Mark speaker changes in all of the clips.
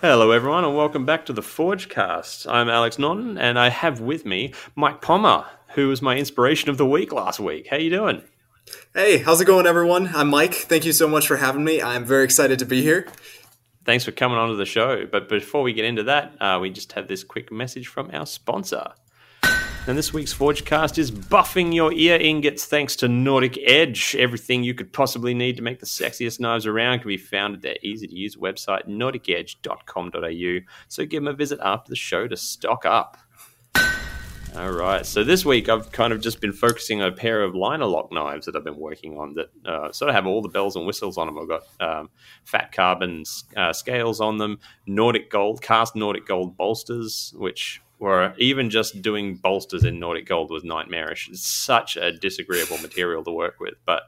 Speaker 1: Hello, everyone, and welcome back to the Forgecast. I'm Alex Norton, and I have with me Mike Pommer, who was my inspiration of the week last week. How you doing?
Speaker 2: Hey, how's it going, everyone? I'm Mike. Thank you so much for having me. I'm very excited to be here.
Speaker 1: Thanks for coming onto the show. But before we get into that, uh, we just have this quick message from our sponsor. And this week's Forgecast is buffing your ear ingots thanks to Nordic Edge. Everything you could possibly need to make the sexiest knives around can be found at their easy to use website, nordicedge.com.au. So give them a visit after the show to stock up. All right. So this week I've kind of just been focusing on a pair of liner lock knives that I've been working on that uh, sort of have all the bells and whistles on them. I've got um, fat carbon uh, scales on them, Nordic gold, cast Nordic gold bolsters, which were even just doing bolsters in Nordic gold was nightmarish. It's such a disagreeable material to work with, but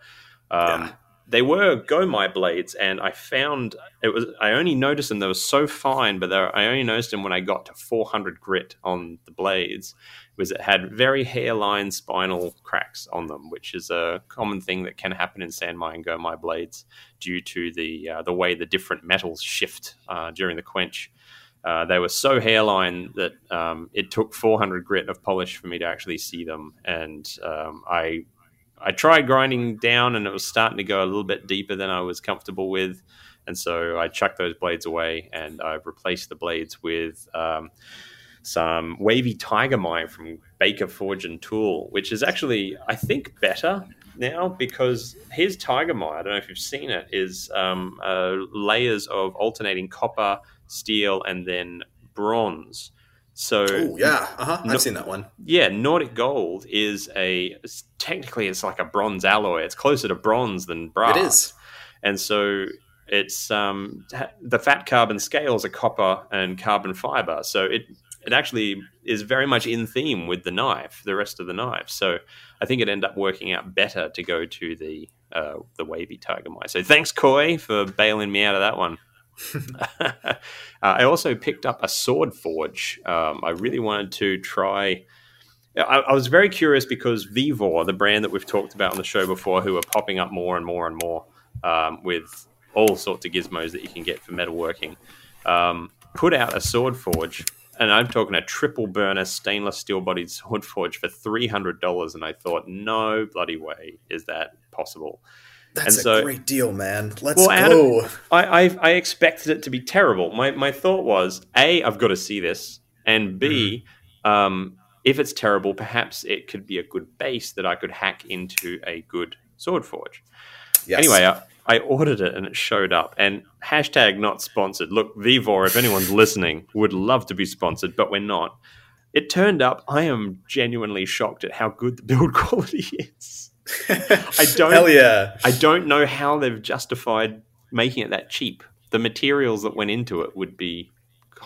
Speaker 1: um,
Speaker 2: Yeah.
Speaker 1: They were Gomai blades, and I found it was. I only noticed them; they were so fine, but I only noticed them when I got to 400 grit on the blades. Was it had very hairline spinal cracks on them, which is a common thing that can happen in Sanmai and Gomai blades due to the uh, the way the different metals shift uh, during the quench. Uh, they were so hairline that um, it took 400 grit of polish for me to actually see them, and um, I I tried grinding down, and it was starting to go a little bit deeper than I was comfortable with, and so I chucked those blades away, and I've replaced the blades with um, some wavy Tiger Mai from Baker Forge and Tool, which is actually I think better now because his Tiger Mai, I don't know if you've seen it, is um, uh, layers of alternating copper, steel, and then bronze. So
Speaker 2: Oh, yeah. Uh huh. I've seen that one.
Speaker 1: yeah, Nordic gold is a it's- technically it's like a bronze alloy. It's closer to bronze than brass.
Speaker 2: It is.
Speaker 1: and so it's um, the fat carbon scales are copper and carbon fiber. So it it actually is very much in theme with the knife, the rest of the knife. So I think it ended up working out better to go to the uh, the wavy Tiger Mai. So thanks, Coy, for bailing me out of that one. uh, I also picked up a sword forge. Um, I really wanted to try. I, I was very curious because Vevor, the brand that we've talked about on the show before, who are popping up more and more and more um, with all sorts of gizmos that you can get for metalworking, um, put out a sword forge. And I'm talking a triple burner stainless steel bodied sword forge for $300. And I thought, no bloody way is that possible.
Speaker 2: That's
Speaker 1: And
Speaker 2: a
Speaker 1: so-
Speaker 2: great deal, man. Let's
Speaker 1: Well, Adam-
Speaker 2: go.
Speaker 1: I, I I expected it to be terrible. My my thought was a I've got to see this, and b um, if it's terrible, perhaps it could be a good base that I could hack into a good sword forge.
Speaker 2: Yes.
Speaker 1: Anyway, I, I ordered it and it showed up. And hashtag not sponsored. Look, Vevor, if anyone's listening, would love to be sponsored, but we're not. It turned up. I am genuinely shocked at how good the build quality is. I don't.
Speaker 2: Hell yeah.
Speaker 1: I don't know how they've justified making it that cheap. The materials that went into it would be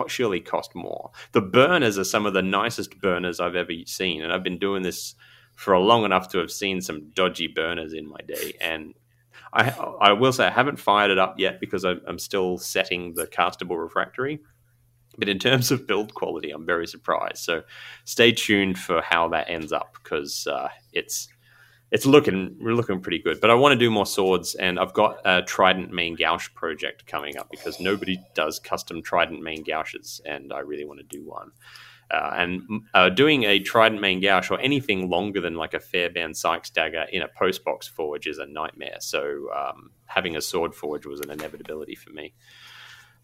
Speaker 1: surely cost more. The burners are some of the nicest burners I've ever seen, and I've been doing this for long enough to have seen some dodgy burners in my day. And I, I will say I haven't fired it up yet because I'm still setting the castable refractory. But in terms of build quality, I'm very surprised. So stay tuned for how that ends up because uh, it's it's looking we're looking pretty good. But I want to do more swords, and I've got a Trident main gauche project coming up because nobody does custom Trident main gauches, and I really want to do one. Uh, and uh, doing a Trident main gauche or anything longer than like a Fairbairn Sykes dagger in a postbox forge is a nightmare. So um, having a sword forge was an inevitability for me.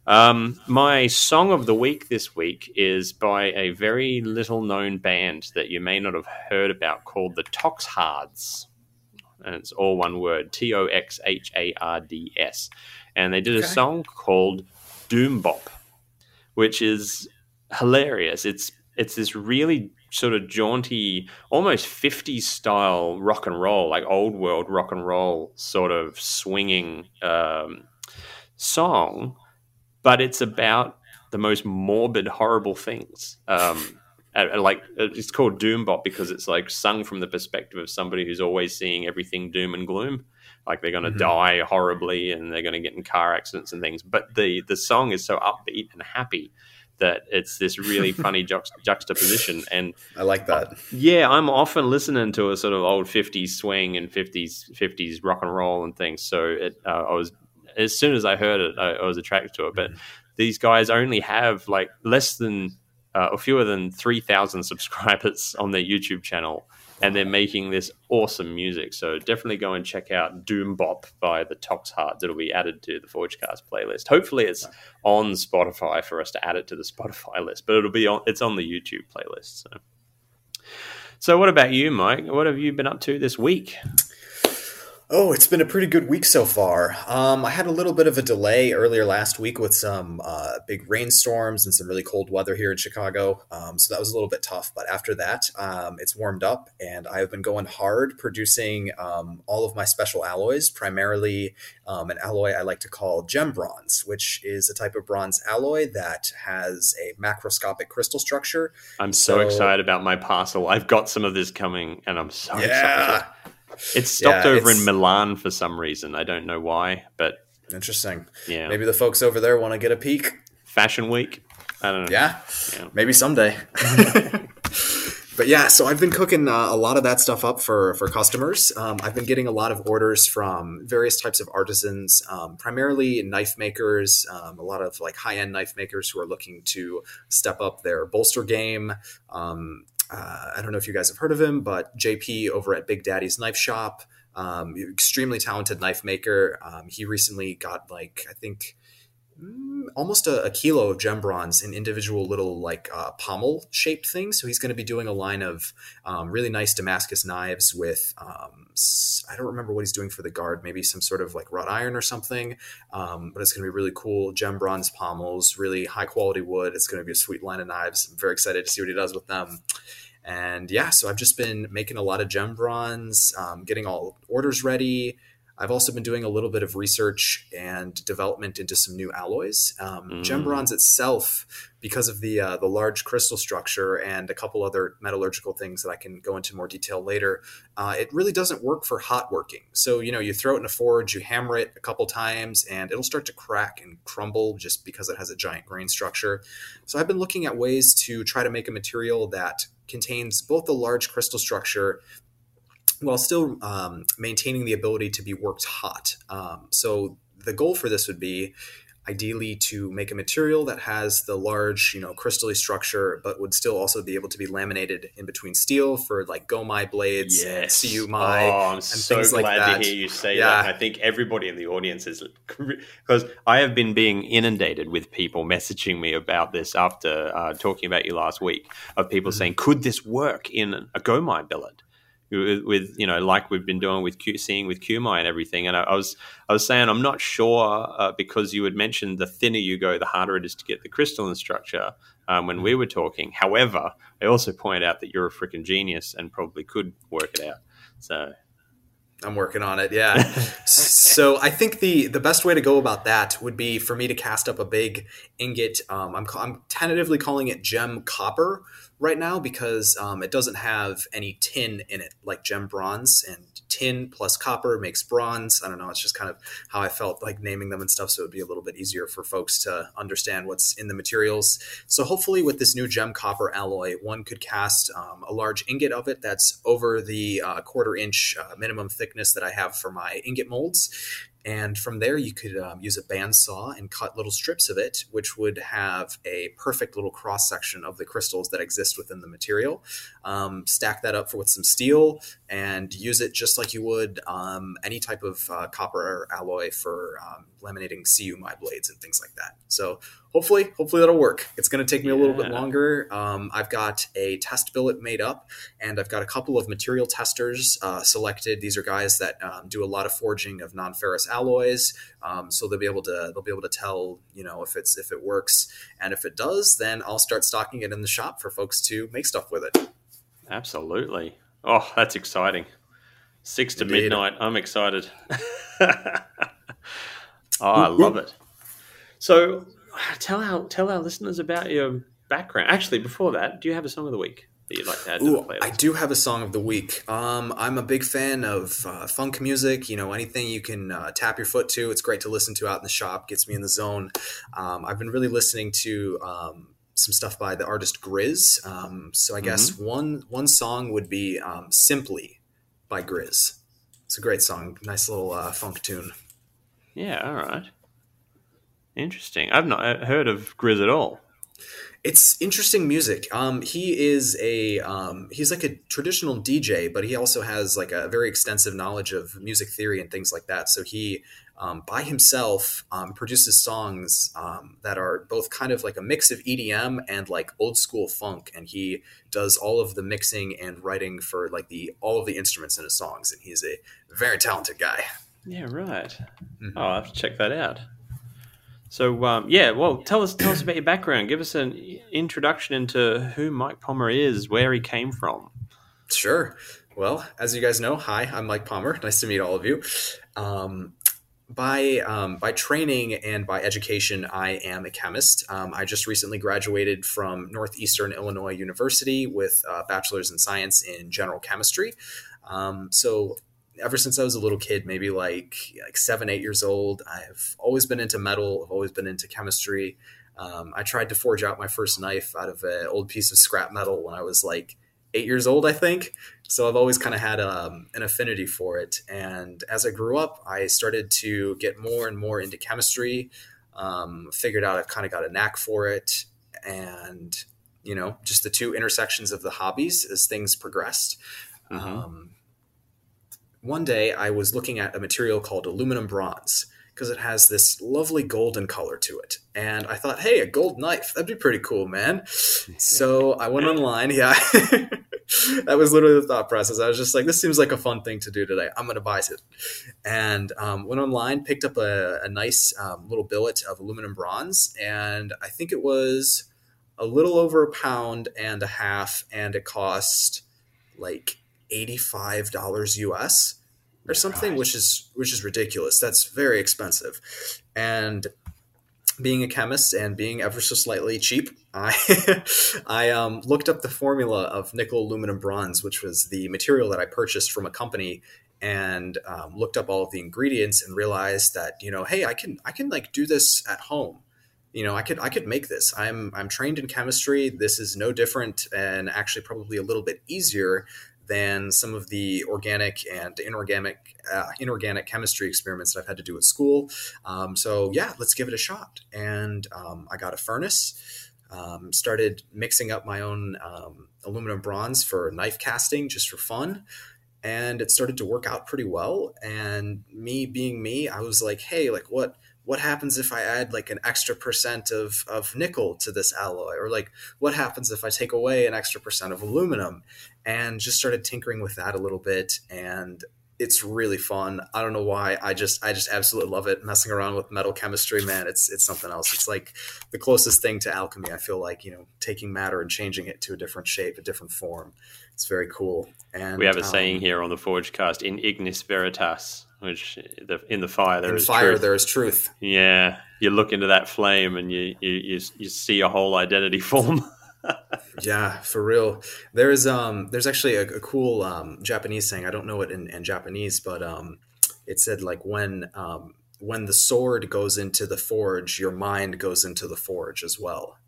Speaker 1: Um, my song of the week this week is by a very little known band that you may not have heard about called the Toxhards. And it's all one word T O X H A R D S. And they did a song called Doom Bop, which is hilarious. It's it's this really sort of jaunty, almost 50s style rock and roll, like old world rock and roll sort of swinging um, song but it's about the most morbid, horrible things. Um, uh, like uh, it's called Doom Bop because it's like sung from the perspective of somebody who's always seeing everything doom and gloom. Like they're going to mm-hmm. die horribly and they're going to get in car accidents and things. But the the song is so upbeat and happy that it's this really funny ju- juxtaposition. And
Speaker 2: I like that.
Speaker 1: Yeah, I'm often listening to a sort of old 50s swing and 50s 50s rock and roll and things. So it, uh, I was as soon as I heard it, I, I was attracted to it. But mm-hmm. these guys only have like less than uh, or fewer than 3,000 subscribers on their YouTube channel and they're making this awesome music. So definitely go and check out Doom Bop by the Toxhards. It'll be added to the Forgecast playlist. Hopefully, it's on Spotify for us to add it to the Spotify list, but it'll be on. It's on the YouTube playlist. So, so what about you, Mike? What have you been up to this week?
Speaker 2: Oh, it's been a pretty good week so far. Um, I had a little bit of a delay earlier last week with some uh, big rainstorms and some really cold weather here in Chicago. Um, so that was a little bit tough. But after that, um, it's warmed up, and I've been going hard producing um, all of my special alloys, primarily um, an alloy I like to call gem bronze, which is a type of bronze alloy that has a macroscopic crystal structure.
Speaker 1: I'm so, so excited about my parcel. I've got some of this coming, and I'm so yeah. excited. It stopped yeah, over in Milan for some reason. I don't know why, but
Speaker 2: interesting. Yeah, maybe the folks over there want to get a peek.
Speaker 1: Fashion Week. I don't know.
Speaker 2: Yeah, yeah. maybe someday. but yeah, so I've been cooking uh, a lot of that stuff up for for customers. Um, I've been getting a lot of orders from various types of artisans, um, primarily knife makers, um, a lot of like high end knife makers who are looking to step up their bolster game. Uh, I don't know if you guys have heard of him, but JP over at Big Daddy's Knife Shop, um, extremely talented knife maker. Um, he recently got like I think almost a, a, kilo of gem bronze in individual little like uh, pommel shaped things. So he's going to be doing a line of um, really nice Damascus knives with um, I don't remember what he's doing for the guard, maybe some sort of like wrought iron or something. Um, but it's going to be really cool gem bronze pommels, really high quality wood. It's going to be a sweet line of knives. I'm very excited to see what he does with them. And yeah, so I've just been making a lot of gem bronze, um, getting all orders ready. I've also been doing a little bit of research and development into some new alloys. Um, mm. Gem bronze itself, because of the uh, the large crystal structure and a couple other metallurgical things that I can go into more detail later, uh, it really doesn't work for hot working. So you know, you throw it in a forge, you hammer it a couple times, and it'll start to crack and crumble just because it has a giant grain structure. So I've been looking at ways to try to make a material that contains both the large crystal structure while still um, maintaining the ability to be worked hot. Um, so the goal for this would be ideally to make a material that has the large, you know, crystally structure, but would still also be able to be laminated in between steel for like Gomai blades, yes. CuMai,
Speaker 1: oh, I'm so glad like to hear you say yeah. that. I think everybody in the audience is because I have been being inundated with people messaging me about this after uh, talking about you last week of people mm-hmm. saying, "Could this work in a Gomai billet?" With you know like we've been doing with Q, seeing with CuMai and everything. And I, I, was I was saying I'm not sure uh, because you had mentioned the thinner you go, the harder it is to get the crystalline structure. Um, when we were talking, however, I also point out that you're a freaking genius and probably could work it out. So
Speaker 2: I'm working on it. Yeah. so I think the the best way to go about that would be for me to cast up a big ingot. Um, I'm I'm tentatively calling it gem copper right now because um, it doesn't have any tin in it like gem bronze and tin plus copper makes bronze. I don't know it's just kind of how i felt like naming them and stuff so it would be a little bit easier for folks to understand what's in the materials. So hopefully with this new gem copper alloy one could cast um, a large ingot of it that's over the uh, quarter inch uh, minimum thickness that i have for my ingot molds and from there, you could um, use a bandsaw and cut little strips of it, which would have a perfect little cross section of the crystals that exist within the material. Um, stack that up with some steel and use it just like you would um, any type of uh, copper alloy for um, laminating CuMai blades and things like that. So hopefully, hopefully that'll work. It's going to take me yeah. a little bit longer. Um, I've got a test billet made up, and I've got a couple of material testers uh, selected. These are guys that um, do a lot of forging of non-ferrous alloys, um, so they'll be able to they'll be able to tell you know if it's if it works, and if it does, then I'll start stocking it in the shop for folks to make stuff with it.
Speaker 1: Absolutely. Oh, that's exciting. Six to Indeed. midnight. I'm excited. oh, I love it. So, tell our tell our listeners about your background. Actually, before that, do you have a song of the week that you'd like to add to
Speaker 2: Ooh,
Speaker 1: the playlist?
Speaker 2: I do have a song of the week. Um, I'm a big fan of uh, funk music. You know, anything you can uh, tap your foot to, it's great to listen to out in the shop. Gets me in the zone. Um, I've been really listening to um, some stuff by the artist Grizz. Um, so I guess
Speaker 1: Mm-hmm.
Speaker 2: one one song would be um, "Simply" by Grizz. It's a great song. Nice little uh, funk tune.
Speaker 1: Yeah, all right. Interesting. I've not uh, heard of Grizz at all.
Speaker 2: It's interesting music. Um, he is a um, he's like a traditional DJ, but he also has like a very extensive knowledge of music theory and things like that. So he um, by himself um, produces songs um, that are both kind of like a mix of EDM and like old school funk, and he does all of the mixing and writing for like the all of the instruments in his songs. And he's a very talented guy.
Speaker 1: Yeah, right.
Speaker 2: Mhm.
Speaker 1: Oh, I'll have to check that out. So, um, yeah, well, tell us tell us about your background. Give us an introduction into who Mike Pommer is, where he came from.
Speaker 2: Sure. Well, as you guys know, hi, I'm Mike Pommer. Nice to meet all of you. Um, by um, by training and by education, I am a chemist. Um, I just recently graduated from Northeastern Illinois University with a bachelor's in science in general chemistry. Um, so ever since I was a little kid, maybe like like seven, eight years old, I've always been into metal. I've always been into chemistry. Um, I tried to forge out my first knife out of an old piece of scrap metal when I was like eight years old, I think. So I've always kind of had um, an affinity for it. And as I grew up, I started to get more and more into chemistry. Um, figured out I've kind of got a knack for it, and you know, just the two intersections of the hobbies as things progressed.
Speaker 1: Mhm.
Speaker 2: Um, one day I was looking at a material called aluminum bronze because it has this lovely golden color to it. And I thought, hey, a gold knife, that'd be pretty cool, man. So I went online. Yeah. that was literally the thought process. I was just like, this seems like a fun thing to do today. I'm going to buy it. And um, went online, picked up a, a nice um, little billet of aluminum bronze. And I think it was a little over a pound and a half. And it cost like $85 US or something,
Speaker 1: Right.
Speaker 2: which is which is ridiculous. That's very expensive. And being a chemist and being ever so slightly cheap, I I um, looked up the formula of nickel aluminum bronze, which was the material that I purchased from a company, and um, looked up all of the ingredients and realized that you know, hey, I can I can like do this at home. You know, I could I could make this. I'm I'm trained in chemistry. This is no different, and actually probably a little bit easier than some of the organic and inorganic uh, inorganic chemistry experiments that I've had to do at school. Um, so yeah, let's give it a shot. And um, I got a furnace. Um, started mixing up my own um, aluminum bronze for knife casting just for fun. And it started to work out pretty well. And me being me, I was like, hey, like what what happens if I add like an extra percent of, of nickel to this alloy? Or like what happens if I take away an extra percent of aluminum? And just started tinkering with that a little bit. And it's really fun. I don't know why. I just I just absolutely love it. Messing around with metal chemistry, man, it's it's something else. It's like the closest thing to alchemy. I feel like, you know, taking matter and changing it to a different shape, a different form. It's very cool. And
Speaker 1: We have a
Speaker 2: um,
Speaker 1: saying here on the Forgecast in ignis veritas, which the, in the fire there
Speaker 2: in
Speaker 1: is
Speaker 2: fire
Speaker 1: truth.
Speaker 2: there is truth.
Speaker 1: Yeah, you look into that flame and you you, you, you see a whole identity form.
Speaker 2: Yeah, for real. There's um there's actually a, a cool um Japanese saying. I don't know it in, in Japanese, but um it said like when um when the sword goes into the forge, your mind goes into the forge as well.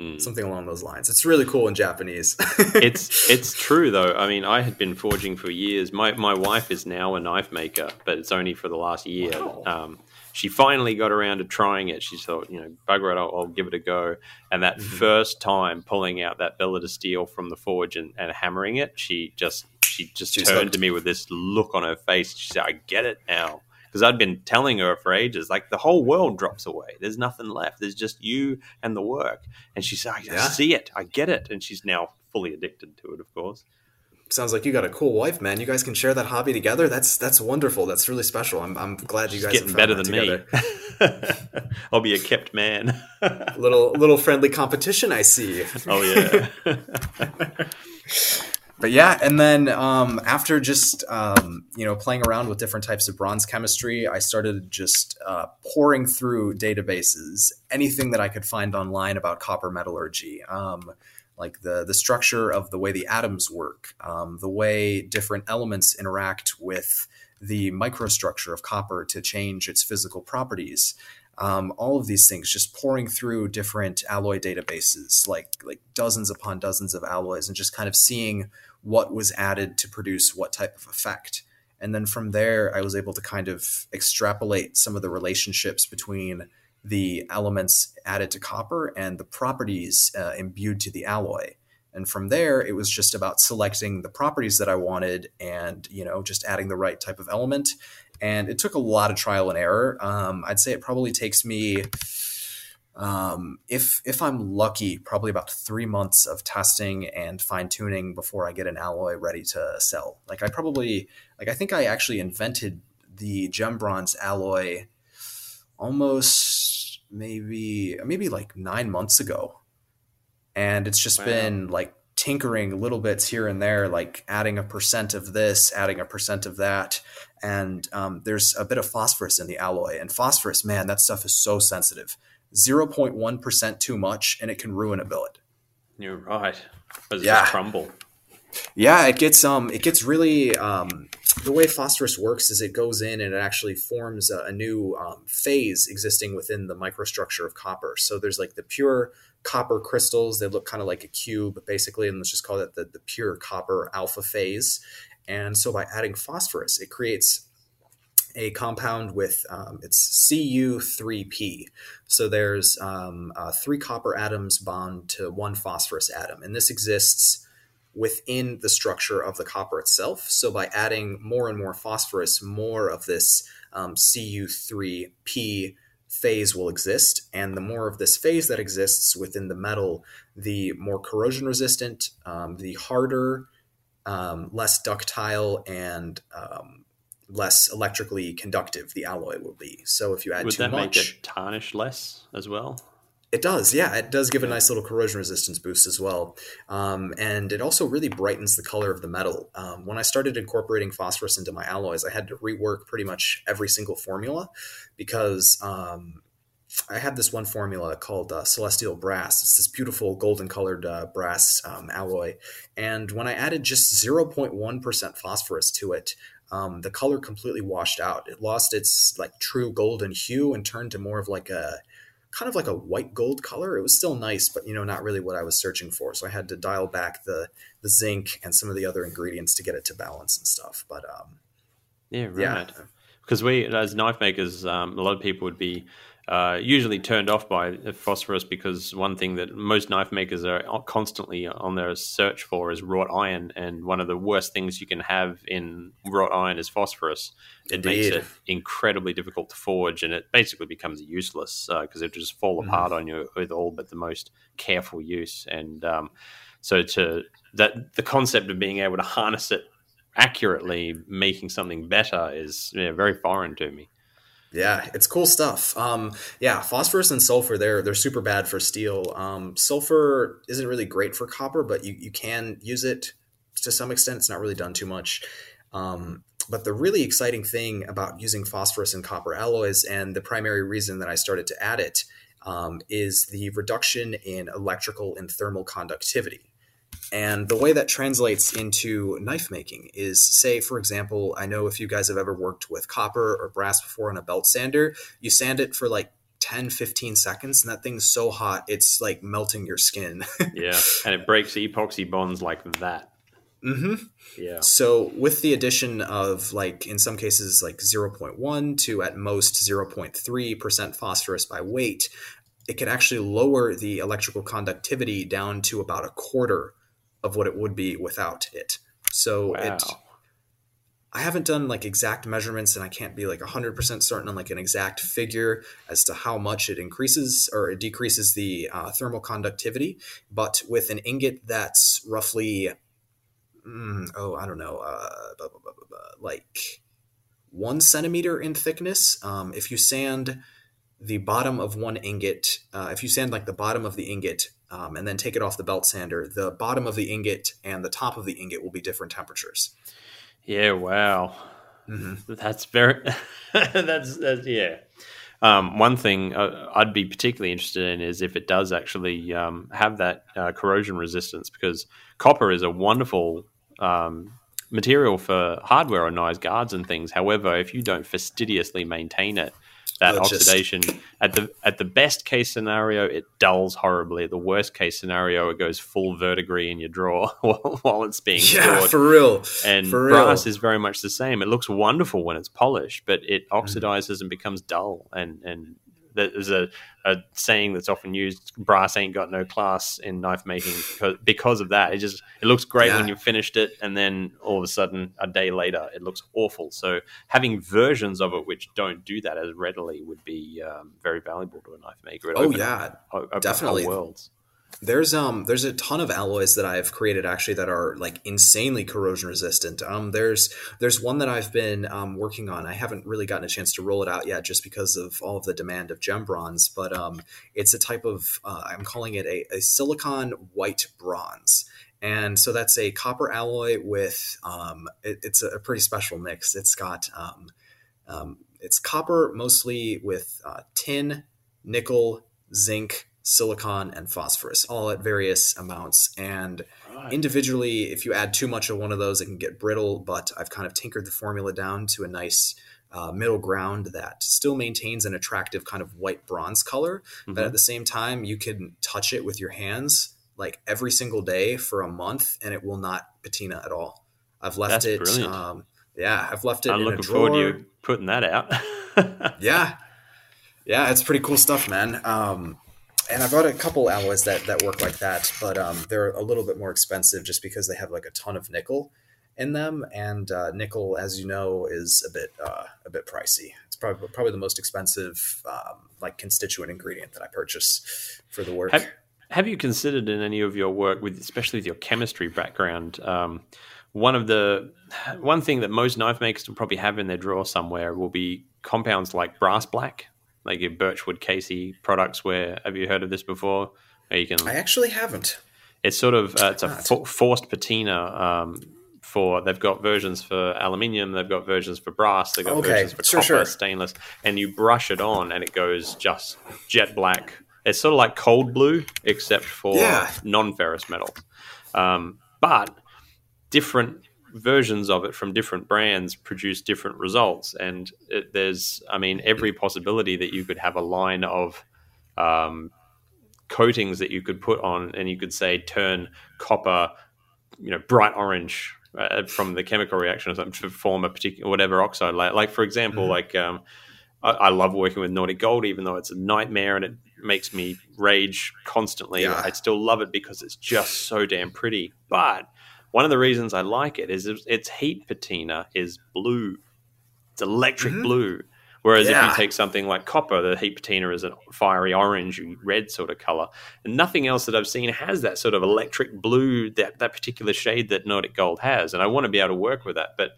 Speaker 1: Mm.
Speaker 2: Something along those lines. It's really cool in Japanese.
Speaker 1: it's it's true though. I mean, I had been forging for years. My my wife is now a knife maker, but it's only for the last year.
Speaker 2: Wow.
Speaker 1: Um, she finally got around to trying it. She thought, you know, bugger it, I'll, I'll give it a go. And that
Speaker 2: Mhm.
Speaker 1: first time pulling out that billet of steel from the forge and, and hammering it, she just she just
Speaker 2: She's
Speaker 1: turned
Speaker 2: hooked.
Speaker 1: to me with this look on her face. She said, "I get it now." Because I'd been telling her for ages, like the whole world drops away. There's nothing left. There's just you and the work. And she said, I
Speaker 2: Yeah.
Speaker 1: see it. I get it. And she's now fully addicted to it, of course.
Speaker 2: Sounds like you got a cool wife, man. You guys can share that hobby together. That's that's wonderful. That's really special. I'm, I'm glad you
Speaker 1: She's
Speaker 2: guys
Speaker 1: getting
Speaker 2: have
Speaker 1: better
Speaker 2: found
Speaker 1: than
Speaker 2: together.
Speaker 1: me. I'll be a kept man.
Speaker 2: little little friendly competition I see.
Speaker 1: oh yeah.
Speaker 2: but yeah, and then um, after just um, you know playing around with different types of bronze chemistry, I started just uh, pouring through databases, anything that I could find online about copper metallurgy, um, like the the structure of the way the atoms work, um, the way different elements interact with the microstructure of copper to change its physical properties. Um, all of these things, just pouring through different alloy databases, like like dozens upon dozens of alloys, and just kind of seeing what was added to produce what type of effect. And then from there, I was able to kind of extrapolate some of the relationships between the elements added to copper and the properties uh, imbued to the alloy. And from there, it was just about selecting the properties that I wanted and, you know, just adding the right type of element. And it took a lot of trial and error. Um, I'd say it probably takes me um, if if I'm lucky, probably about three months of testing and fine tuning before I get an alloy ready to sell. Like I probably like I think I actually invented the gem bronze alloy almost maybe maybe like nine months ago, and it's just wow. been like tinkering little bits here and there, like adding a percent of this, adding a percent of that. And um, there's a bit of phosphorus in the alloy. And phosphorus, man, that stuff is so sensitive. 0.1% too much and it can ruin a billet.
Speaker 1: You're right. Does yeah. crumble?
Speaker 2: Yeah, it gets um it gets really um the way phosphorus works is it goes in and it actually forms a, a new um, phase existing within the microstructure of copper. So there's like the pure copper crystals. They look kind of like a cube, basically, and let's just call it the, the pure copper alpha phase. And so by adding phosphorus, it creates a compound with um, it's Cu3p. So there's um, uh, three copper atoms bond to one phosphorus atom, and this exists within the structure of the copper itself. So by adding more and more phosphorus, more of this um, Cu3p phase will exist, and the more of this phase that exists within the metal, the more corrosion resistant, um, the harder, um, less ductile, and um, less electrically conductive the alloy will be. So if you add
Speaker 1: Would
Speaker 2: too
Speaker 1: that
Speaker 2: much,
Speaker 1: make it tarnish less as well?
Speaker 2: It does, yeah. It does give a nice little corrosion resistance boost as well. Um, and it also really brightens the color of the metal. Um, when I started incorporating phosphorus into my alloys, I had to rework pretty much every single formula because um, I had this one formula called uh, Celestial Brass. It's this beautiful golden colored uh, brass um, alloy. And when I added just 0.1% phosphorus to it, um, the color completely washed out. It lost its like true golden hue and turned to more of like a kind of like a white gold color. It was still nice, but you know, not really what I was searching for. So I had to dial back the the zinc and some of the other ingredients to get it to balance and stuff. But um,
Speaker 1: yeah, right. Yeah. Because we, as knife makers, um, a lot of people would be uh, usually turned off by phosphorus because one thing that most knife makers are constantly on their search for is wrought iron, and one of the worst things you can have in wrought iron is phosphorus. It Indeed. makes it incredibly difficult to forge, and it basically becomes useless because uh, it just fall mm-hmm. apart on you with all but the most careful use. And um, so, to that, the concept of being able to harness it accurately, making something better, is yeah, very foreign to me.
Speaker 2: Yeah, it's cool stuff. Um, yeah, phosphorus and sulfur they're they're super bad for steel. Um, sulfur isn't really great for copper, but you, you can use it to some extent. It's not really done too much. Um, but the really exciting thing about using phosphorus in copper alloys, and the primary reason that I started to add it, um, is the reduction in electrical and thermal conductivity. And the way that translates into knife making is say, for example, I know if you guys have ever worked with copper or brass before on a belt sander, you sand it for like 10, 15 seconds, and that thing's so hot, it's like melting your skin.
Speaker 1: yeah. And it breaks epoxy bonds like that.
Speaker 2: Mm-hmm.
Speaker 1: Yeah.
Speaker 2: So with the addition of like in some cases like 0.1 to at most 0.3% phosphorus by weight, it can actually lower the electrical conductivity down to about a quarter of what it would be without it. So wow. it I haven't done like exact measurements and I can't be like 100% certain on like an exact figure as to how much it increases or it decreases the uh, thermal conductivity. But with an ingot that's roughly, mm, oh, I don't know, uh, blah, blah, blah, like one centimeter in thickness, um, if you sand the bottom of one ingot, uh, if you sand like the bottom of the ingot um, and then take it off the belt sander, the bottom of the ingot and the top of the ingot will be different temperatures.
Speaker 1: Yeah, wow. Mm-hmm. That's very, that's, that's, yeah. Um, one thing uh, I'd be particularly interested in is if it does actually um, have that uh, corrosion resistance, because copper is a wonderful um, material for hardware on nice guards and things. However, if you don't fastidiously maintain it, that oxidation just... at the at the best case scenario it dulls horribly the worst case scenario it goes full verdigris in your drawer while it's being
Speaker 2: yeah
Speaker 1: stored.
Speaker 2: for real
Speaker 1: and
Speaker 2: for
Speaker 1: brass is very much the same it looks wonderful when it's polished but it mm. oxidizes mm. and becomes dull and and there's a, a saying that's often used brass ain't got no class in knife making because, because of that. It just it looks great yeah. when you've finished it and then all of a sudden a day later it looks awful. So having versions of it which don't do that as readily would be um, very valuable to a knife maker. It
Speaker 2: oh yeah. up, definitely. worlds there's um there's a ton of alloys that I've created actually that are like insanely corrosion resistant. Um there's there's one that I've been um, working on. I haven't really gotten a chance to roll it out yet just because of all of the demand of gem bronze, but um it's a type of uh, I'm calling it a, a silicon white bronze. And so that's a copper alloy with um, it, it's a pretty special mix. It's got um, um, it's copper mostly with uh, tin, nickel, zinc, silicon and phosphorus, all at various amounts. And right. individually, if you add too much of one of those, it can get brittle. But I've kind of tinkered the formula down to a nice uh, middle ground that still maintains an attractive kind of white bronze color. Mm-hmm. But at the same time, you can touch it with your hands like every single day for a month, and it will not patina at all. I've left That's it. Um, yeah, I've left it.
Speaker 1: I'm looking forward to you putting that out.
Speaker 2: yeah, yeah, it's pretty cool stuff, man. Um, and I've got a couple alloys that that work like that, but um, they're a little bit more expensive just because they have like a ton of nickel in them, and uh, nickel, as you know, is a bit uh, a bit pricey. It's probably probably the most expensive um, like constituent ingredient that I purchase for the work.
Speaker 1: Have, have, you considered in any of your work, with especially with your chemistry background? Um, one of the one thing that most knife makers will probably have in their drawer somewhere will be compounds like brass black like your Birchwood Casey products. Where have you heard of this before? Where you can.
Speaker 2: I actually haven't.
Speaker 1: It's sort of uh, it's a for, forced patina. Um, for they've got versions for aluminium, they've got versions for brass, they've got okay. versions for sure, copper, sure. stainless, and you brush it on, and it goes just jet black. It's sort of like cold blue, except for yeah. non-ferrous metals. Um, but different versions of it from different brands produce different results. And it, there's, I mean, every possibility that you could have a line of um, coatings that you could put on, and you could say turn copper, you know, bright orange uh, from the chemical reaction or something to form a particular whatever oxide layer. Like for example, mm-hmm. like um, I, I, love working with Nordic Gold, even though it's a nightmare and it makes me rage constantly. Yeah. I still love it because it's just so damn pretty. But one of the reasons I like it is its heat patina is blue. It's electric mm-hmm. blue. Whereas yeah. if you take something like copper, the heat patina is a fiery orange, and red sort of color. And nothing else that I've seen has that sort of electric blue, that, that particular shade that Nordic Gold has. And I want to be able to work with that. But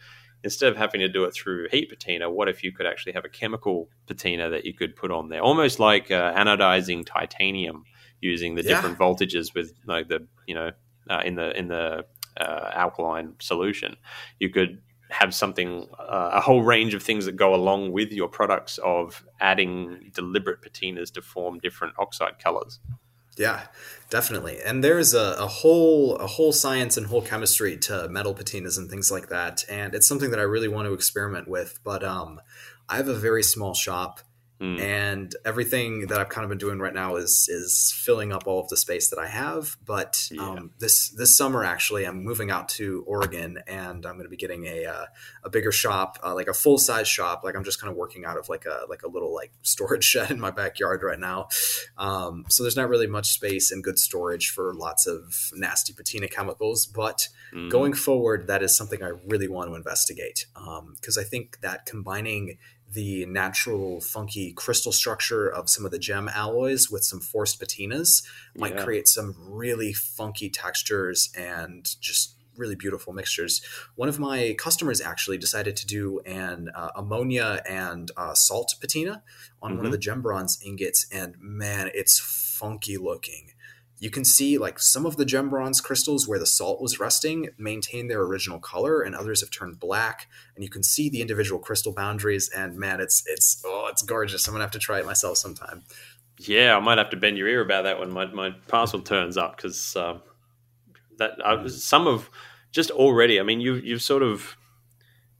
Speaker 1: instead of having to do it through heat patina, what if you could actually have a chemical patina that you could put on there? Almost like uh, anodizing titanium using the yeah. different voltages with like the, you know, uh, in the in the uh, alkaline solution. You could have something, uh, a whole range of things that go along with your products of adding deliberate patinas to form different oxide colors.
Speaker 2: Yeah, definitely. And there's a, a, whole a whole science and whole chemistry to metal patinas and things like that. And it's something that I really want to experiment with. But um, I have a very small shop Mm. And everything that I've kind of been doing right now is is filling up all of the space that I have. But yeah. um, this this summer, actually, I'm moving out to Oregon, and I'm going to be getting a uh, a bigger shop, uh, like a full size shop. Like I'm just kind of working out of like a like a little like storage shed in my backyard right now. Um, so there's not really much space and good storage for lots of nasty patina chemicals. But mm. going forward, that is something I really want to investigate because um, I think that combining the natural funky crystal structure of some of the gem alloys with some forced patinas might yeah. create some really funky textures and just really beautiful mixtures. One of my customers actually decided to do an uh, ammonia and uh, salt patina on mm-hmm. one of mm-hmm. the gem bronze ingots, and man, it's funky looking. You can see like some of the gem bronze crystals where the salt was resting maintain their original color and others have turned black. And you can see the individual crystal boundaries and man it's it's oh it's gorgeous. I'm gonna have to try it myself sometime.
Speaker 1: Yeah i might have to bend your ear about that when my, my parcel turns up because um, that uh, some of just already i mean you you've sort of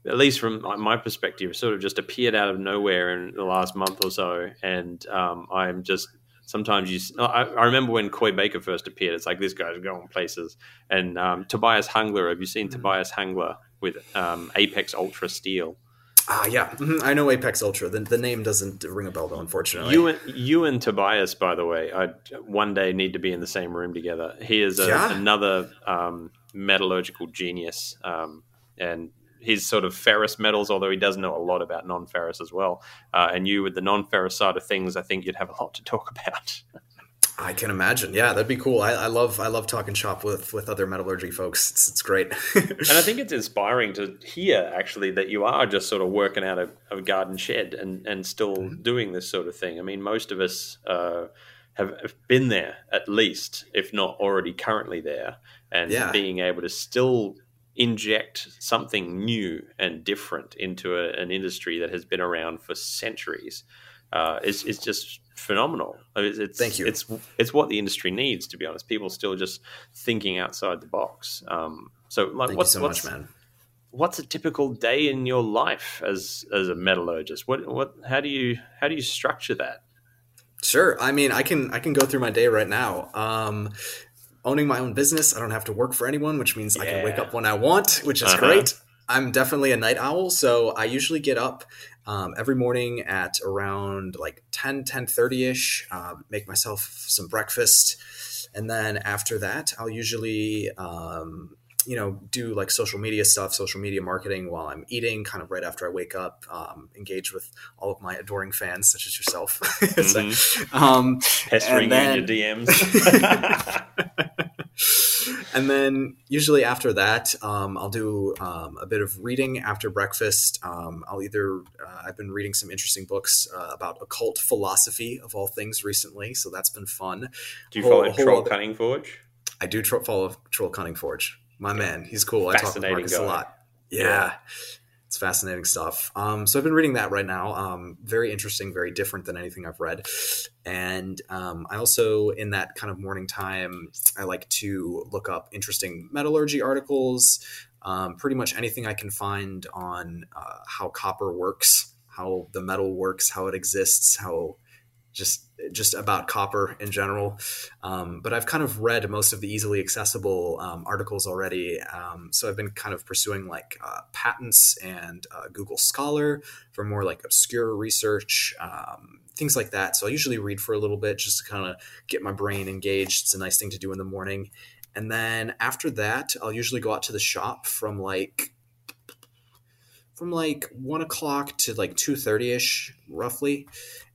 Speaker 1: at least from my perspective, sort of just appeared out of nowhere in the last month or so, and um, I'm just sometimes you. I, I, remember when Coy Baker first appeared. It's like this guy's going places. And um, Tobias Hangler. Have you seen mm-hmm. Tobias Hangler with um, Apex Ultra Steel?
Speaker 2: Ah, yeah, mm-hmm. I know Apex Ultra. The, the name doesn't ring a bell, though. Unfortunately,
Speaker 1: you and you and Tobias, by the way, I one day need to be in the same room together. He is a, yeah. another um, metallurgical genius, um, and his sort of ferrous metals, although he does know a lot about non ferrous as well. Uh, and you, with the non ferrous side of things, I think you'd have a lot to talk about.
Speaker 2: I can imagine. Yeah, that'd be cool. I, I, love I love talking shop with with other metallurgy folks. It's, it's great.
Speaker 1: and I think it's inspiring to hear actually that you are just sort of working out of a garden shed and and still mm-hmm. doing this sort of thing. I mean, most of us. Uh, have, have been there at least, if not already currently there, and yeah. being able to still inject something new and different into a, an industry that has been around for centuries uh, is, is just phenomenal. It's, it's,
Speaker 2: Thank you.
Speaker 1: It's it's what the industry needs, to be honest. People still just thinking outside the box. Um, so, like,
Speaker 2: Thank
Speaker 1: what's
Speaker 2: so
Speaker 1: what's,
Speaker 2: much, man?
Speaker 1: What's a typical day in your life as as a metallurgist? What what how do you how do you structure that?
Speaker 2: Sure. I mean, I can I can go through my day right now. Um, owning my own business, I don't have to work for anyone, which means yeah. I can wake up when I want, which is uh-huh. great. I'm definitely a night owl, so I usually get up um, every morning at around like 10, 10 30 ish, uh, make myself some breakfast. And then after that, I'll usually um, you know do like social media stuff social media marketing while i'm eating kind of right after i wake up um, engage with all of my adoring fans such as yourself.
Speaker 1: Mm-hmm. um, pestering then, in your dms
Speaker 2: and then usually after that um, i'll do um, a bit of reading after breakfast. Um, i'll either uh, i've been reading some interesting books uh, about occult philosophy of all things recently so that's been fun.
Speaker 1: Do you follow whole, troll cunning forge?
Speaker 2: I do tro- follow Troll Cunning Forge my man. He's cool. I talk with Marcus guy. a lot. Yeah. yeah. It's fascinating stuff. Um, so I've been reading that right now. Um, very interesting, very different than anything I've read. And um, I also, in that kind of morning time, I like to look up interesting metallurgy articles, um, pretty much anything I can find on uh, how copper works, how the metal works, how it exists, how just just about copper in general. Um, but I've kind of read most of the easily accessible um, articles already. Um, so I've been kind of pursuing like uh, patents and uh, Google Scholar for more like obscure research, um, things like that. So I usually read for a little bit just to kind of get my brain engaged. It's a nice thing to do in the morning. And then after that, I'll usually go out to the shop from like from like one o'clock to like two thirty ish, roughly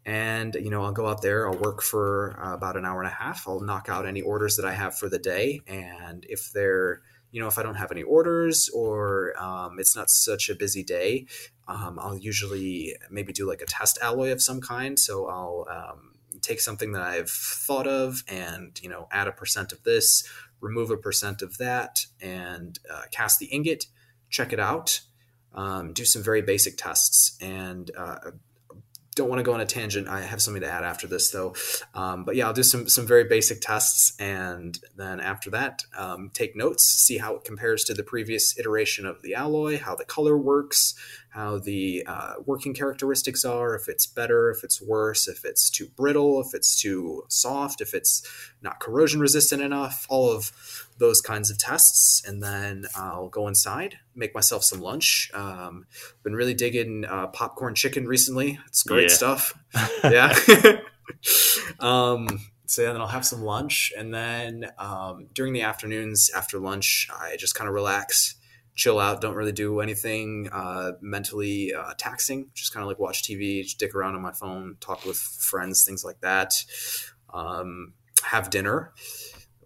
Speaker 2: and you know i'll go out there i'll work for uh, about an hour and a half. I'll knock out any orders that i have for the day. And if they're you know if i don't have any orders or um, it's not such a busy day um, i'll usually maybe do like a test alloy of some kind. So i'll um, take something that i've thought of and you know add a percent of this remove a percent of that and uh, cast the ingot check it out um, do some very basic tests. And uh, don't want to go on a tangent. I have something to add after this, though. Um, but yeah, I'll do some some very basic tests, and then after that, um, take notes, see how it compares to the previous iteration of the alloy, how the color works, how the uh, working characteristics are, if it's better, if it's worse, if it's too brittle, if it's too soft, if it's not corrosion resistant enough, all of those kinds of tests. And then I'll go inside, make myself some lunch. Um, been really digging uh, popcorn chicken recently. It's great yeah. stuff. yeah. um, so then I'll have some lunch. And then um, during the afternoons after lunch, I just kind of relax chill out, don't really do anything uh, mentally uh, taxing. Just kind of like watch TV, dick around on my phone, talk with friends, things like that. Um, have dinner,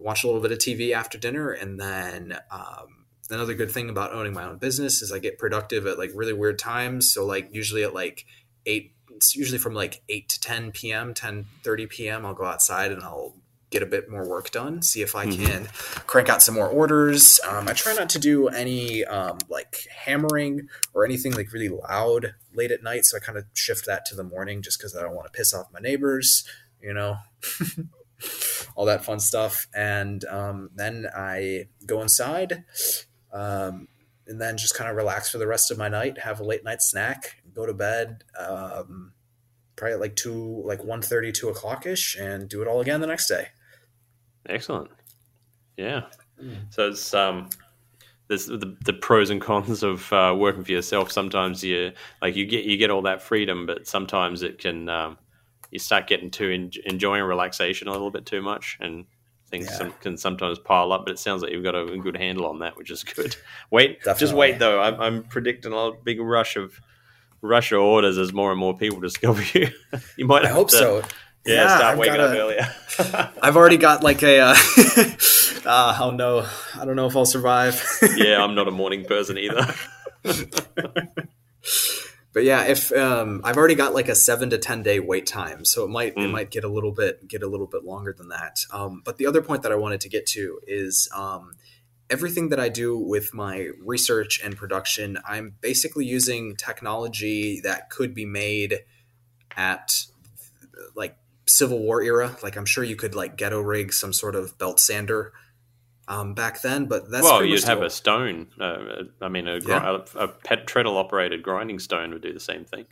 Speaker 2: watch a little bit of TV after dinner, and then um, another good thing about owning my own business is I get productive at like really weird times. So like usually at like eight, it's usually from like eight to ten p.m., 10, 30 p.m. I'll go outside and I'll get a bit more work done, see if I mm-hmm. can crank out some more orders. Um, I try not to do any um, like hammering or anything like really loud late at night. So I kind of shift that to the morning just because I don't want to piss off my neighbors, you know, all that fun stuff. And um, then I go inside um, and then just kind of relax for the rest of my night, have a late night snack, go to bed. Um, probably at like two, like 1 2 o'clock ish, and do it all again the next day.
Speaker 1: Excellent. Yeah. Mm. So it's um, there's the, the pros and cons of uh, working for yourself. Sometimes you like you get you get all that freedom, but sometimes it can um, you start getting too en- enjoying relaxation a little bit too much, and things yeah. some, can sometimes pile up. But it sounds like you've got a, good handle on that, which is good. Wait, Definitely. just wait though. I'm, I'm predicting a big rush of rush of orders as more and more people discover you. you might.
Speaker 2: I hope
Speaker 1: to,
Speaker 2: so.
Speaker 1: Yeah, yeah start I've waking up earlier.
Speaker 2: I've already got like a. Uh, uh, oh no, I don't know if I'll survive.
Speaker 1: yeah, I'm not a morning person either.
Speaker 2: But yeah, if um, I've already got like a seven to ten day wait time, so it might mm. it might get a little bit get a little bit longer than that. Um, but the other point that I wanted to get to is um, everything that I do with my research and production. I'm basically using technology that could be made at like Civil War era. Like I'm sure you could like ghetto rig some sort of belt sander um, back then, but that's
Speaker 1: well, you'd have a stone. Uh, I mean, a, yeah. a, a pet treadle operated grinding stone would do the same thing.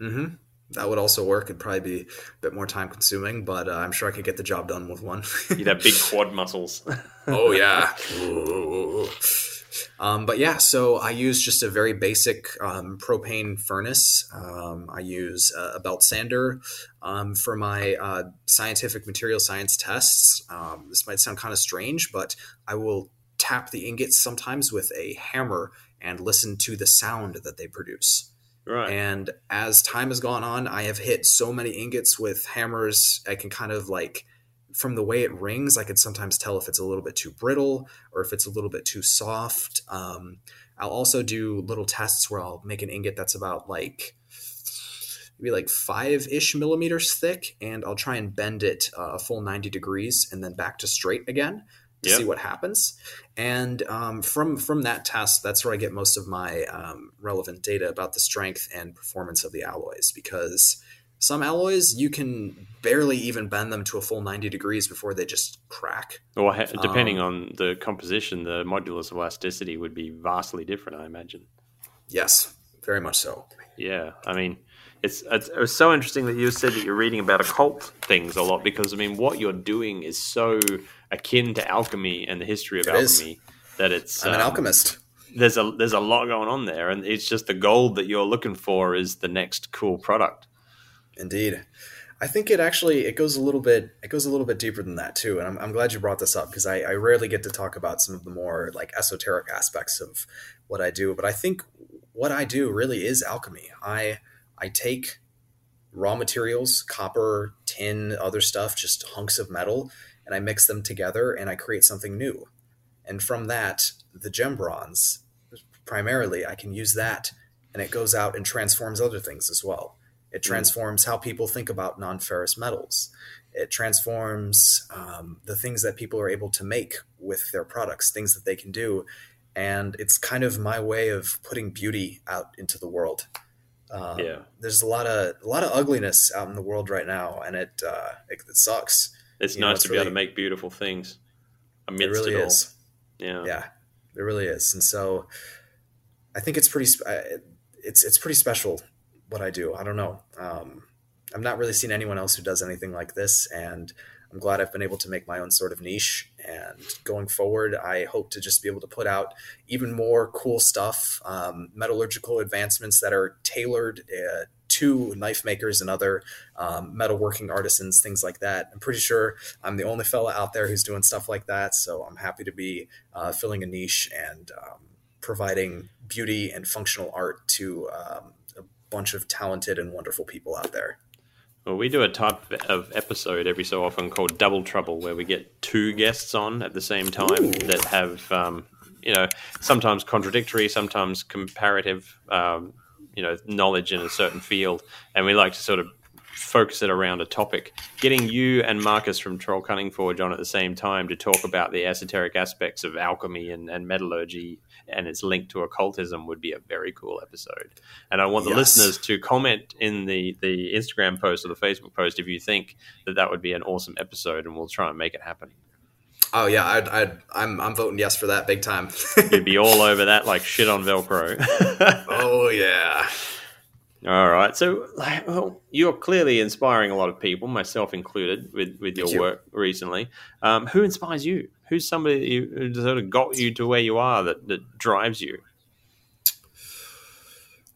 Speaker 2: Mm-hmm. That would also work. It'd probably be a bit more time consuming, but uh, I'm sure I could get the job done with one.
Speaker 1: You'd have big quad muscles.
Speaker 2: oh yeah. Um, but yeah, so I use just a very basic um, propane furnace. Um, I use a, a belt sander um, for my uh, scientific material science tests. Um, this might sound kind of strange, but I will tap the ingots sometimes with a hammer and listen to the sound that they produce. Right. And as time has gone on, I have hit so many ingots with hammers. I can kind of like from the way it rings, I can sometimes tell if it's a little bit too brittle or if it's a little bit too soft. Um, I'll also do little tests where I'll make an ingot that's about like maybe like five ish millimeters thick, and I'll try and bend it uh, a full 90 degrees and then back to straight again to yep. see what happens. And um, from from that test, that's where I get most of my um, relevant data about the strength and performance of the alloys because some alloys you can barely even bend them to a full 90 degrees before they just crack.
Speaker 1: Well depending um, on the composition the modulus of elasticity would be vastly different i imagine.
Speaker 2: Yes very much so.
Speaker 1: Yeah i mean it's, it's, it's so interesting that you said that you're reading about occult things a lot because i mean what you're doing is so akin to alchemy and the history of it alchemy is. that it's
Speaker 2: i'm um, an alchemist.
Speaker 1: there's a there's a lot going on there and it's just the gold that you're looking for is the next cool product
Speaker 2: Indeed. I think it actually it goes a little bit it goes a little bit deeper than that too, and I'm, I'm glad you brought this up because I, I rarely get to talk about some of the more like esoteric aspects of what I do, but I think what I do really is alchemy. I I take raw materials, copper, tin, other stuff, just hunks of metal, and I mix them together and I create something new. And from that, the gem bronze, primarily, I can use that and it goes out and transforms other things as well. It mm. transforms how people think about non ferrous metals. It transforms um, the things that people are able to make with their products, things that they can do. And it's kind of my way of putting beauty out into the world. Um, yeah, there's a lot of a lot of ugliness out in the world right now, and it uh, it, it sucks.
Speaker 1: It's you nice know, it's to be able to make beautiful things amidst it, really it all. Is. Yeah,
Speaker 2: yeah, it really is. And so, I think it's pretty. It's it's pretty special what I do. I don't know. Um, I've not really seen anyone else who does anything like this, and I'm glad I've been able to make my own sort of niche. And going forward, I hope to just be able to put out even more cool stuff, um, metallurgical advancements that are tailored uh, to knife makers and other um, metalworking artisans, things like that. I'm pretty sure I'm the only fella out there who's doing stuff like that. So I'm happy to be uh, filling a niche and um, providing beauty and functional art to um, bunch of talented and wonderful people out there.
Speaker 1: Well, we do a type of episode every so often called Double Trouble, where we get two guests on at the same time Ooh. that have, um, you know, sometimes contradictory, sometimes comparative, um, you know, knowledge in a certain field, and we like to sort of focus it around a topic. Getting you and Marcus from Troll Cunning Forge on at the same time to talk about the esoteric aspects of alchemy and, and metallurgy and its link to occultism would be a very cool episode. And I want the yes. listeners to comment in the, the Instagram post or the Facebook post if you think that that would be an awesome episode, and we'll try and make it happen.
Speaker 2: Oh yeah, I'd, I'd, I'm I'm voting yes for that big time.
Speaker 1: You'd be all over that like shit on Velcro.
Speaker 2: oh yeah.
Speaker 1: All right. So, well, you're clearly inspiring a lot of people, myself included, with, with your you. work recently. Um, who inspires you? Who's somebody who sort of got you to where you are that, that drives you?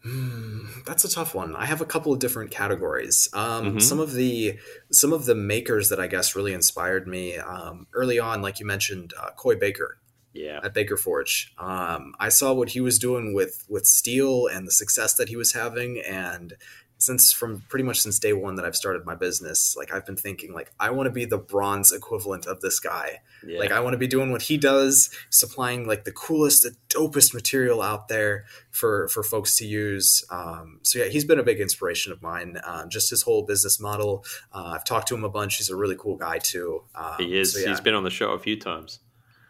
Speaker 2: Hmm, that's a tough one. I have a couple of different categories. Um, mm-hmm. Some of the some of the makers that I guess really inspired me um, early on, like you mentioned, uh, Coy Baker
Speaker 1: yeah.
Speaker 2: at Baker Forge. Um, I saw what he was doing with with steel and the success that he was having, and since from pretty much since day one that I've started my business, like I've been thinking like I want to be the bronze equivalent of this guy. Yeah. Like I want to be doing what he does, supplying like the coolest, the dopest material out there for for folks to use. Um, so yeah, he's been a big inspiration of mine. Uh, just his whole business model. Uh, I've talked to him a bunch. He's a really cool guy too.
Speaker 1: Um, he is. So yeah. He's been on the show a few times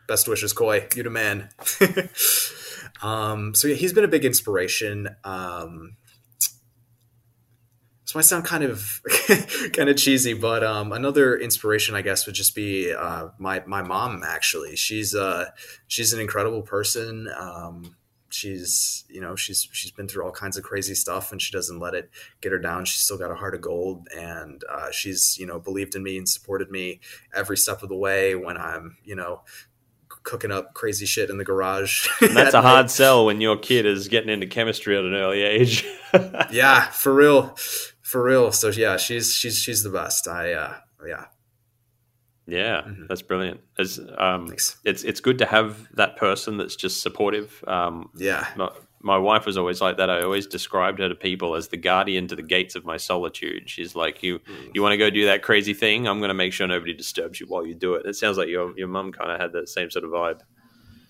Speaker 2: best wishes, Coy. You the man. um, so yeah, he's been a big inspiration. Um, this might sound kind of kind of cheesy, but um, another inspiration, I guess, would just be uh, my my mom. Actually, she's uh, she's an incredible person. Um, she's you know she's she's been through all kinds of crazy stuff, and she doesn't let it get her down. She's still got a heart of gold, and uh, she's you know believed in me and supported me every step of the way when I'm you know cooking up crazy shit in the garage.
Speaker 1: And that's a hard sell when your kid is getting into chemistry at an early age.
Speaker 2: yeah, for real, for real. So yeah, she's she's she's the best. I uh, yeah.
Speaker 1: Yeah, mm-hmm. that's brilliant. It's, um, it's it's good to have that person that's just supportive. Um,
Speaker 2: yeah,
Speaker 1: my wife was always like that. I always described her to people as the guardian to the gates of my solitude. She's like, "You, mm. you want to go do that crazy thing? I'm going to make sure nobody disturbs you while you do it." It sounds like your your mum kind of had that same sort of vibe.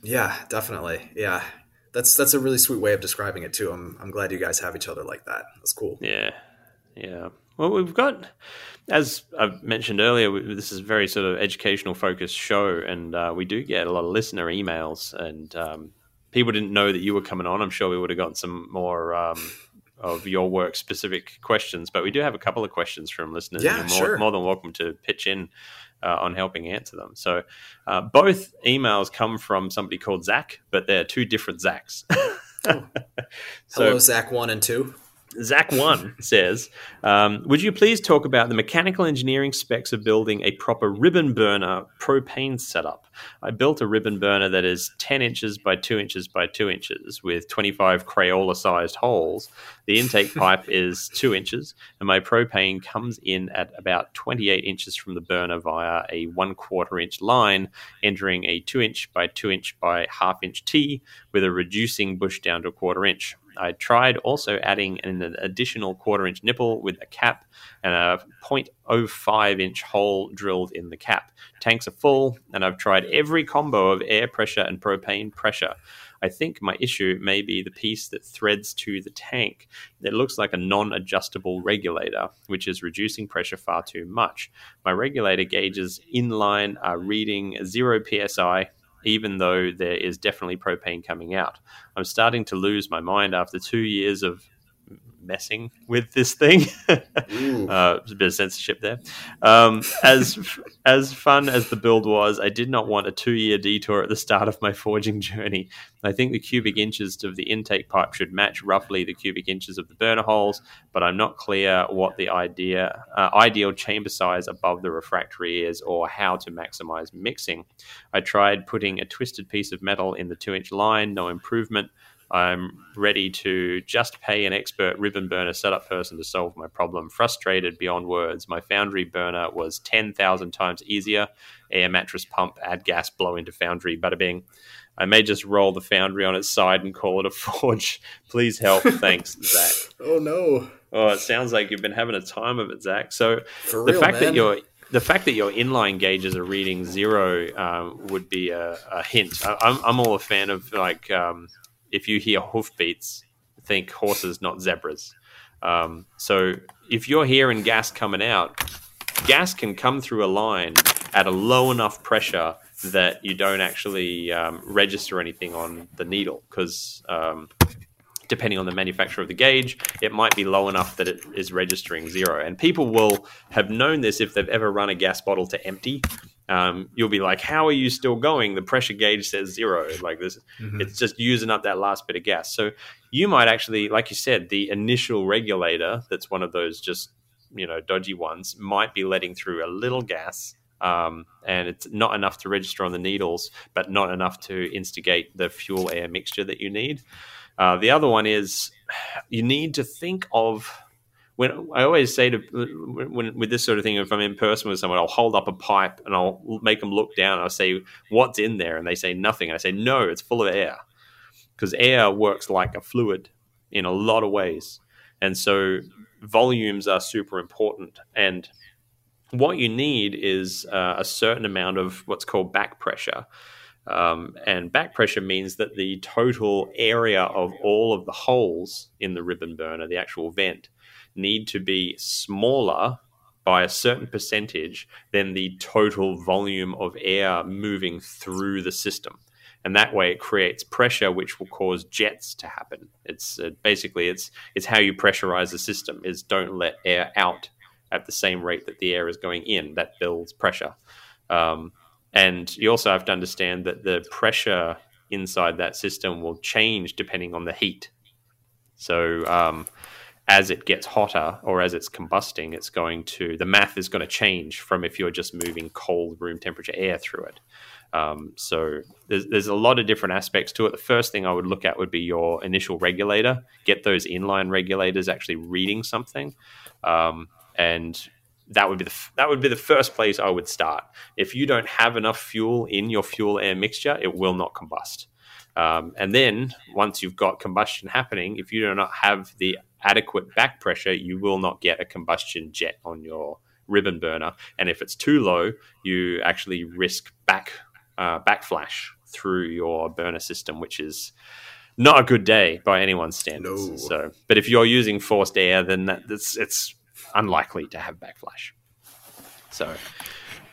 Speaker 2: Yeah, definitely. Yeah, that's that's a really sweet way of describing it too. I'm I'm glad you guys have each other like that. That's cool.
Speaker 1: Yeah, yeah. Well, we've got, as I've mentioned earlier, this is a very sort of educational focused show, and uh, we do get a lot of listener emails and. Um, people didn't know that you were coming on, I'm sure we would have gotten some more um, of your work specific questions. But we do have a couple of questions from listeners.
Speaker 2: Yeah,
Speaker 1: you're
Speaker 2: more, sure.
Speaker 1: more than welcome to pitch in uh, on helping answer them. So uh, both emails come from somebody called Zach, but they're two different Zachs. oh.
Speaker 2: so, Hello, Zach one and two.
Speaker 1: Zach One says, um, "Would you please talk about the mechanical engineering specs of building a proper ribbon burner propane setup? I built a ribbon burner that is 10 inches by 2 inches by 2 inches with 25 Crayola-sized holes. The intake pipe is 2 inches, and my propane comes in at about 28 inches from the burner via a 1 quarter inch line, entering a 2 inch by 2 inch by half inch T with a reducing bush down to a quarter inch." I tried also adding an additional quarter inch nipple with a cap and a 0.05 inch hole drilled in the cap. Tanks are full, and I've tried every combo of air pressure and propane pressure. I think my issue may be the piece that threads to the tank. that looks like a non adjustable regulator, which is reducing pressure far too much. My regulator gauges inline are reading 0 psi even though there is definitely propane coming out. I'm starting to lose my mind after two years of messing with this thing. uh, there's a bit of censorship there. Um, as as fun as the build was, I did not want a two year detour at the start of my forging journey. I think the cubic inches of the intake pipe should match roughly the cubic inches of the burner holes, but I'm not clear what the idea uh, ideal chamber size above the refractory is or how to maximize mixing. I tried putting a twisted piece of metal in the two inch line, no improvement. I'm ready to just pay an expert ribbon burner setup person to solve my problem. Frustrated beyond words. My foundry burner was 10,000 times easier. Air mattress pump, add gas, blow into foundry, bada bing. I may just roll the foundry on its side and call it a forge. Please help. Thanks, Zach.
Speaker 2: Oh, no.
Speaker 1: Oh, it sounds like you've been having a time of it, Zach. So the fact
Speaker 2: man.
Speaker 1: that you're the fact that your inline gauges are reading zero um, would be a, a hint. I, I'm, I'm all a fan of like um, if you hear hoofbeats, think horses, not zebras. Um, so if you're hearing gas coming out, gas can come through a line at a low enough pressure that you don't actually um, register anything on the needle because um, depending on the manufacturer of the gauge, it might be low enough that it is registering zero. And people will have known this if they've ever run a gas bottle to empty. Um, you'll be like, "How are you still going?" The pressure gauge says zero. Like this, mm-hmm. it's just using up that last bit of gas. So you might actually, like you said, the initial regulator that's one of those just you know dodgy ones might be letting through a little gas um, and it's not enough to register on the needles, but not enough to instigate the fuel air mixture that you need. Uh, the other one is you need to think of when I always say to when with this sort of thing, if I'm in person with someone, I'll hold up a pipe and I'll make them look down. I'll say, "What's in there?" And they say nothing. I say, "No, it's full of air," because air works like a fluid in a lot of ways, and so volumes are super important. And what you need is uh, a certain amount of what's called back pressure. Um, and back pressure means that the total area of all of the holes in the ribbon burner, the actual vent, need to be smaller by a certain percentage than the total volume of air moving through the system. And that way, it creates pressure, which will cause jets to happen. It's uh, basically it's it's how you pressurize the system. Is don't let air out at the same rate that the air is going in. That builds pressure. Um, and you also have to understand that the pressure inside that system will change depending on the heat. So um, as it gets hotter or as it's combusting, it's going to the math is going to change from if you're just moving cold room temperature air through it. Um, so there's, there's a lot of different aspects to it. The first thing I would look at would be your initial regulator. Get those inline regulators actually reading something, um, and that would be the that would be the first place I would start. If you don't have enough fuel in your fuel air mixture, it will not combust. Um, and then once you've got combustion happening, if you do not have the adequate back pressure, you will not get a combustion jet on your ribbon burner. And if it's too low, you actually risk back uh, backflash through your burner system, which is not a good day by anyone's standards. No. So, but if you're using forced air, then that, it's, it's unlikely to have backflash. So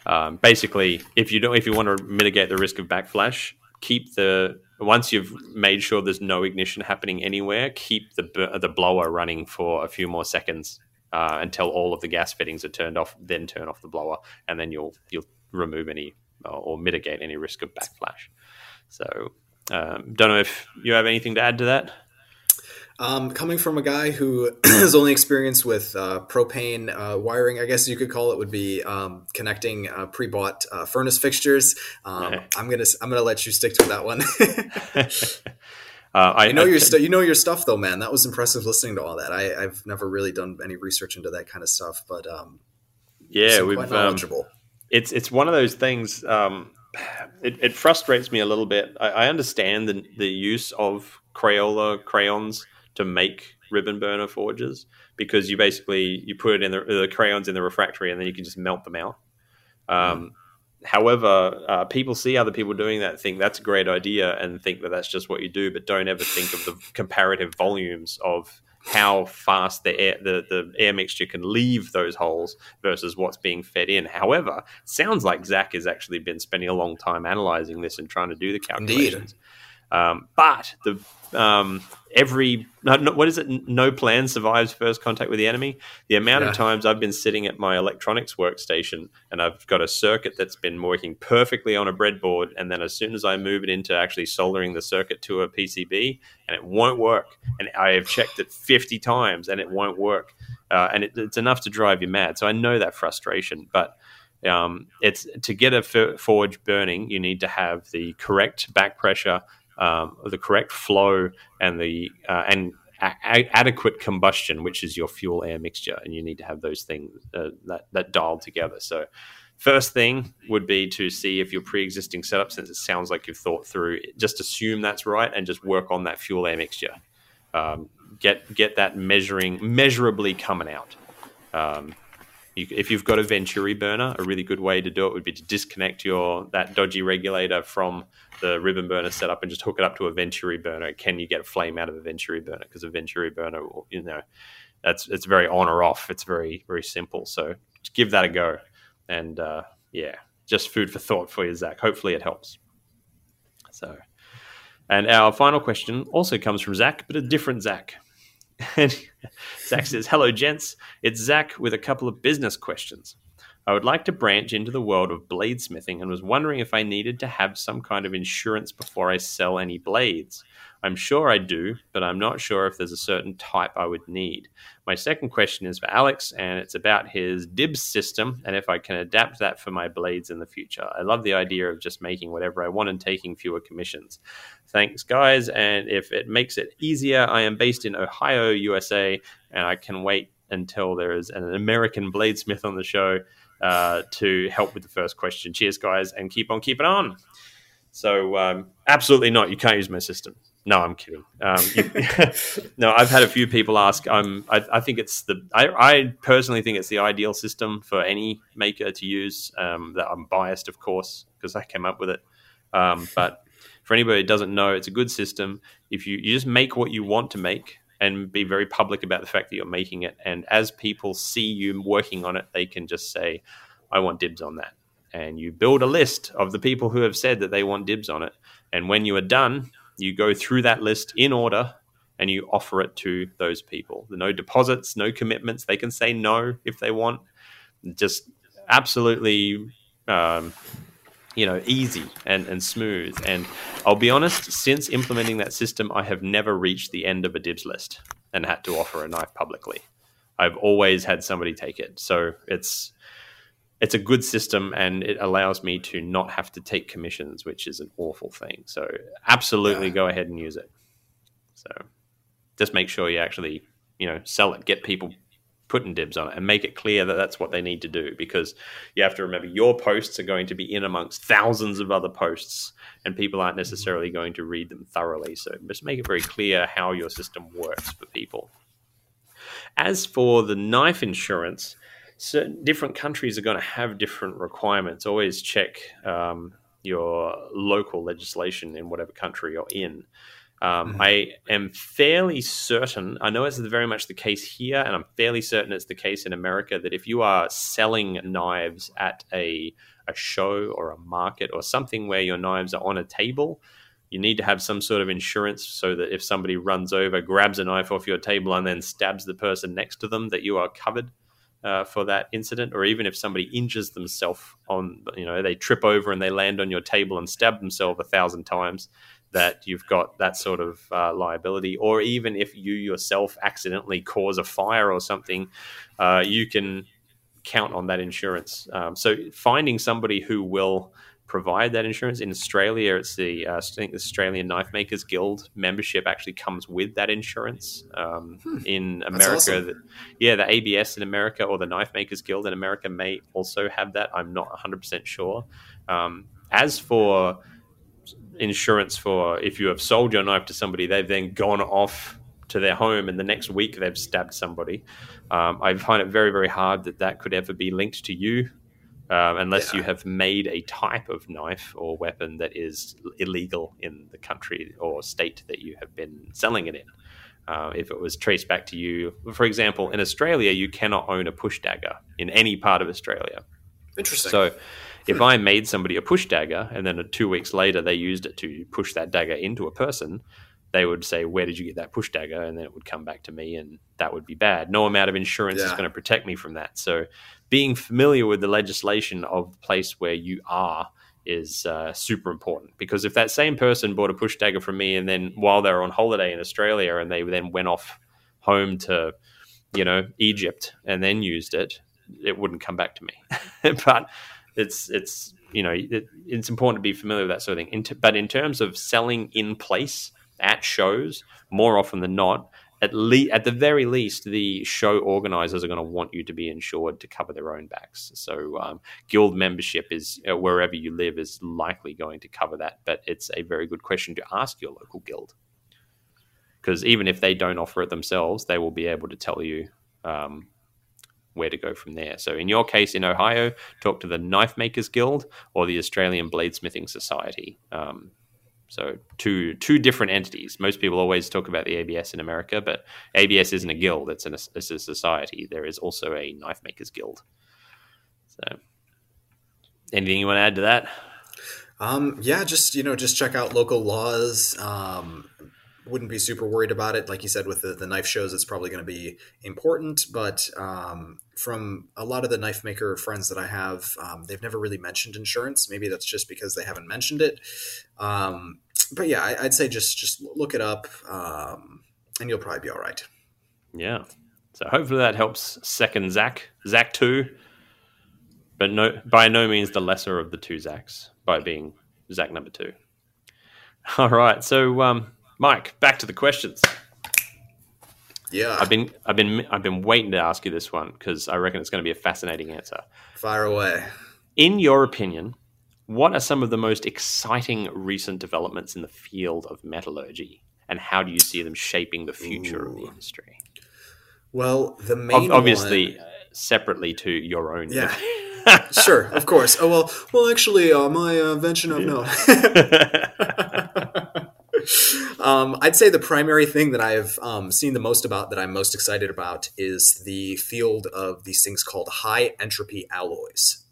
Speaker 1: um, basically, if you don't, if you want to mitigate the risk of backflash, keep the once you've made sure there's no ignition happening anywhere, keep the the blower running for a few more seconds uh, until all of the gas fittings are turned off. Then turn off the blower, and then you'll you'll remove any or mitigate any risk of backflash. So, um, don't know if you have anything to add to that.
Speaker 2: Um, coming from a guy who has only experience with uh, propane uh, wiring, I guess you could call it, would be um, connecting uh, pre-bought uh, furnace fixtures. Um, I'm gonna I'm gonna let you stick to that one. Uh, I, I, know I, your stu- you know your stuff though, man. That was impressive listening to all that. I, have never really done any research into that kind of stuff, but um,
Speaker 1: yeah, we've um, knowledgeable. it's it's one of those things. Um, it, it, frustrates me a little bit. I, I understand the, the use of Crayola crayons to make ribbon burner forges because you basically you put it in the, the crayons in the refractory and then you can just melt them out. Um, However, uh, people see other people doing that, think that's a great idea, and think that that's just what you do, but don't ever think of the comparative volumes of how fast the air the, the air mixture can leave those holes versus what's being fed in. However, sounds like Zach has actually been spending a long time analyzing this and trying to do the calculations. Um, but the um, every what is it? No plan survives first contact with the enemy. The amount yeah. of times I've been sitting at my electronics workstation and I've got a circuit that's been working perfectly on a breadboard, and then as soon as I move it into actually soldering the circuit to a PCB, and it won't work, and I have checked it fifty times and it won't work, uh, and it, it's enough to drive you mad. So I know that frustration, but. Um, it's to get a forge burning, you need to have the correct back pressure, um, the correct flow and the uh, and a- adequate combustion, which is your fuel air mixture, and you need to have those things uh, that that dialed together. So, first thing would be to see if your pre-existing setup, since it sounds like you've thought through, just assume that's right and just work on that fuel air mixture. Um, get get that measuring measurably coming out. Um, you, if you've got a Venturi burner, a really good way to do it would be to disconnect your that dodgy regulator from the ribbon burner setup and just hook it up to a Venturi burner. Can you get a flame out of a Venturi burner? Because a Venturi burner, you know, that's it's very on or off. It's very very simple. So give that a go, and uh, yeah, just food for thought for you, Zach. Hopefully it helps. So, and our final question also comes from Zach, but a different Zach. And Zach says, "Hello, gents. It's Zach with a couple of business questions." I would like to branch into the world of bladesmithing and was wondering if I needed to have some kind of insurance before I sell any blades. I'm sure I do, but I'm not sure if there's a certain type I would need. My second question is for Alex, and it's about his DIBS system and if I can adapt that for my blades in the future. I love the idea of just making whatever I want and taking fewer commissions. Thanks, guys. And if it makes it easier, I am based in Ohio, USA, and I can wait until there is an American bladesmith on the show uh, to help with the first question. Cheers, guys, and keep on keeping on. So, um, absolutely not. You can't use my system. No, I'm kidding. Um, you, no, I've had a few people ask. Um, I, I think it's the. I, I, personally think it's the ideal system for any maker to use. Um, that I'm biased, of course, because I came up with it. Um, but for anybody who doesn't know, it's a good system. If you, you just make what you want to make, and be very public about the fact that you're making it. And as people see you working on it, they can just say, I want dibs on that. And you build a list of the people who have said that they want dibs on it. And when you are done, you go through that list in order and you offer it to those people. No deposits, no commitments. They can say no if they want. Just absolutely um, you know, easy and, and smooth. And I'll be honest, since implementing that system, I have never reached the end of a dibs list and had to offer a knife publicly. I've always had somebody take it. So it's it's a good system and it allows me to not have to take commissions, which is an awful thing. So absolutely yeah. go ahead and use it. So just make sure you actually, you know, sell it, get people putting dibs on it and make it clear that that's what they need to do because you have to remember your posts are going to be in amongst thousands of other posts and people aren't necessarily going to read them thoroughly. So just make it very clear how your system works for people. As for the knife insurance certain different countries are going to have different requirements. Always check um, your local legislation in whatever country you're in um, mm-hmm. I am fairly certain, I know it's very much the case here, and I'm fairly certain it's the case in America that if you are selling knives at a, a show or a market or something where your knives are on a table, you need to have some sort of insurance so that if somebody runs over, grabs a knife off your table, and then stabs the person next to them, that you are covered. Uh, for that incident, or even if somebody injures themselves on, you know, they trip over and they land on your table and stab themselves a thousand times, that you've got that sort of uh, liability, or even if you yourself accidentally cause a fire or something, uh, you can count on that insurance. Um, so finding somebody who will provide that insurance in Australia, it's the uh, I think the Australian Knife Makers Guild membership actually comes with that insurance. Um, hmm. In America, awesome. the, yeah, the ABS in America or the Knife Makers Guild in America may also have that. I'm not 100 percent sure. Um, as for insurance for if you have sold your knife to somebody, they've then gone off to their home and the next week they've stabbed somebody. Um, I find it very, very hard that that could ever be linked to you um, unless yeah. you have made a type of knife or weapon that is illegal in the country or state that you have been selling it in. Uh, if it was traced back to you, for example, in Australia, you cannot own a push dagger in any part of Australia.
Speaker 2: Interesting.
Speaker 1: So, if I made somebody a push dagger and then two weeks later they used it to push that dagger into a person, they would say, Where did you get that push dagger? And then it would come back to me, and that would be bad. No amount of insurance yeah. is going to protect me from that. So, being familiar with the legislation of the place where you are is uh, super important because if that same person bought a push dagger from me and then while they were on holiday in Australia and they then went off home to, you know, Egypt and then used it, it wouldn't come back to me. but it's it's you know it, it's important to be familiar with that sort of thing. In t- but in terms of selling in place at shows, more often than not, at least at the very least, the show organizers are going to want you to be insured to cover their own backs. So um, guild membership is uh, wherever you live is likely going to cover that. But it's a very good question to ask your local guild because even if they don't offer it themselves, they will be able to tell you um, where to go from there. So, in your case in Ohio, talk to the Knife Makers Guild or the Australian Bladesmithing Society. Um, So two two different entities. Most people always talk about the ABS in America, but ABS isn't a guild; it's, an, it's a society. There is also a knife makers guild. So, anything you want to add to that?
Speaker 2: Um, yeah, just you know, just check out local laws. Um, wouldn't be super worried about it. Like you said, with the, the knife shows, it's probably going to be important. But um, from a lot of the knife maker friends that I have, um, they've never really mentioned insurance. Maybe that's just because they haven't mentioned it. Um, but yeah, I, would say just just look it up, um, and you'll probably be all right.
Speaker 1: Yeah. So hopefully that helps. Second Zach, Zach two, but no, by no means the lesser of the two Zachs by being Zach number two. All right. So um, Mike, back to the questions.
Speaker 2: Yeah,
Speaker 1: I've been I've been I've been waiting to ask you this one because I reckon it's going to be a fascinating answer.
Speaker 2: Fire away.
Speaker 1: In your opinion, what are some of the most exciting recent developments in the field of metallurgy, and how do you see them shaping the future Ooh. of the industry?
Speaker 2: Well, the main
Speaker 1: obviously
Speaker 2: one...
Speaker 1: separately to your own.
Speaker 2: Yeah. sure, of course. Oh well, well, actually, uh, my uh, invention of no. um, I'd say the primary thing that I've um, seen the most about that I'm most excited about is the field of these things called high entropy alloys.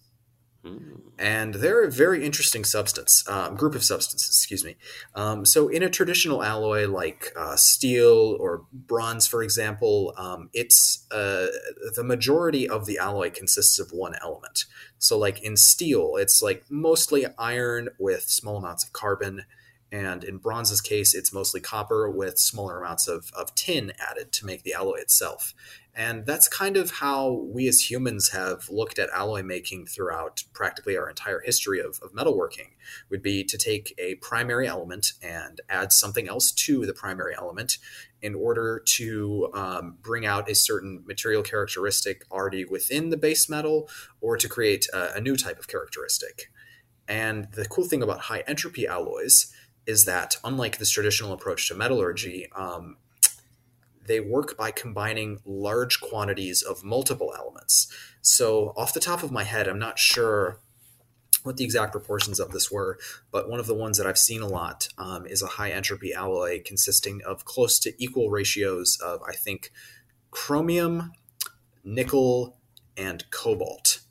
Speaker 2: Mm. And they're a very interesting substance, um, group of substances, excuse me. Um, so, in a traditional alloy like uh, steel or bronze, for example, um, it's uh, the majority of the alloy consists of one element. So, like in steel, it's like mostly iron with small amounts of carbon and in bronze's case, it's mostly copper with smaller amounts of, of tin added to make the alloy itself. And that's kind of how we as humans have looked at alloy making throughout practically our entire history of, of metalworking, would be to take a primary element and add something else to the primary element in order to um, bring out a certain material characteristic already within the base metal or to create a, a new type of characteristic. And the cool thing about high entropy alloys is that unlike this traditional approach to metallurgy, um, they work by combining large quantities of multiple elements. So, off the top of my head, I'm not sure what the exact proportions of this were, but one of the ones that I've seen a lot um, is a high entropy alloy consisting of close to equal ratios of, I think, chromium, nickel, and cobalt.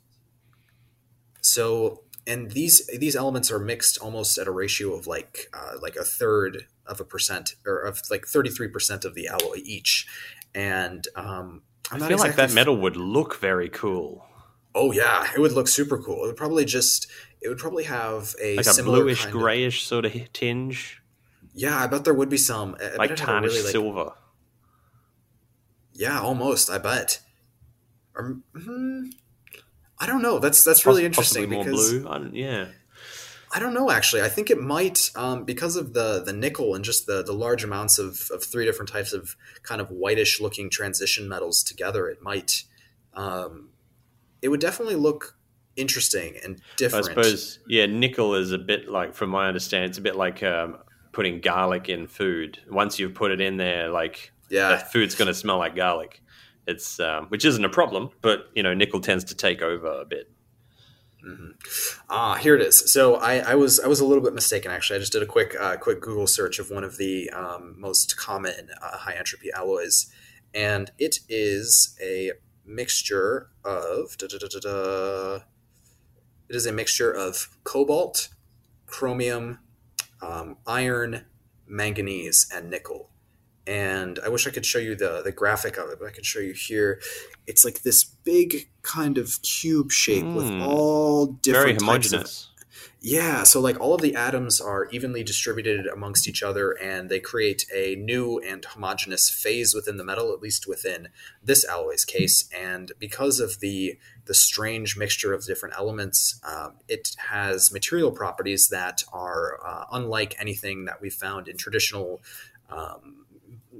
Speaker 2: So and these these elements are mixed almost at a ratio of like uh, like a third of a percent or of like 33% of the alloy each. And um,
Speaker 1: i feel exactly like that metal would look very cool.
Speaker 2: Oh yeah it would look super cool. It would probably just it would probably have a
Speaker 1: like a bluish grayish of, sort of tinge?
Speaker 2: Yeah i bet there would be some.
Speaker 1: I like tarnished really, like, silver.
Speaker 2: Yeah almost i bet. Or, hmm, I don't know. That's that's really interesting because
Speaker 1: blue. I yeah.
Speaker 2: I don't know actually. I think it might um, because of the the nickel and just the the large amounts of, of three different types of kind of whitish looking transition metals together. It might um, it would definitely look interesting and different.
Speaker 1: I suppose yeah, nickel is a bit like from my understanding, it's a bit like um, putting garlic in food. Once you've put it in there, like yeah, the food's going to smell like garlic. It's um, which isn't a problem, but you know, nickel tends to take over a bit.
Speaker 2: Mm-hmm. Ah, here it is. So I, I, was I was a little bit mistaken actually. I just did a quick uh, quick Google search of one of the um, most common uh, high entropy alloys, and it is a mixture of da, da, da, it is a mixture of cobalt, chromium, um, iron, manganese, and nickel and I wish I could show you the the graphic of it, but I can show you here. It's like this big kind of cube shape mm. with hmm. all different Very types of yeah, so like all of the atoms are evenly distributed amongst each other, and they create a new and homogeneous phase within the metal, at least within this alloy's case. And because of the the strange mixture of different elements, um, it has material properties that are uh, unlike anything that we've found in traditional um,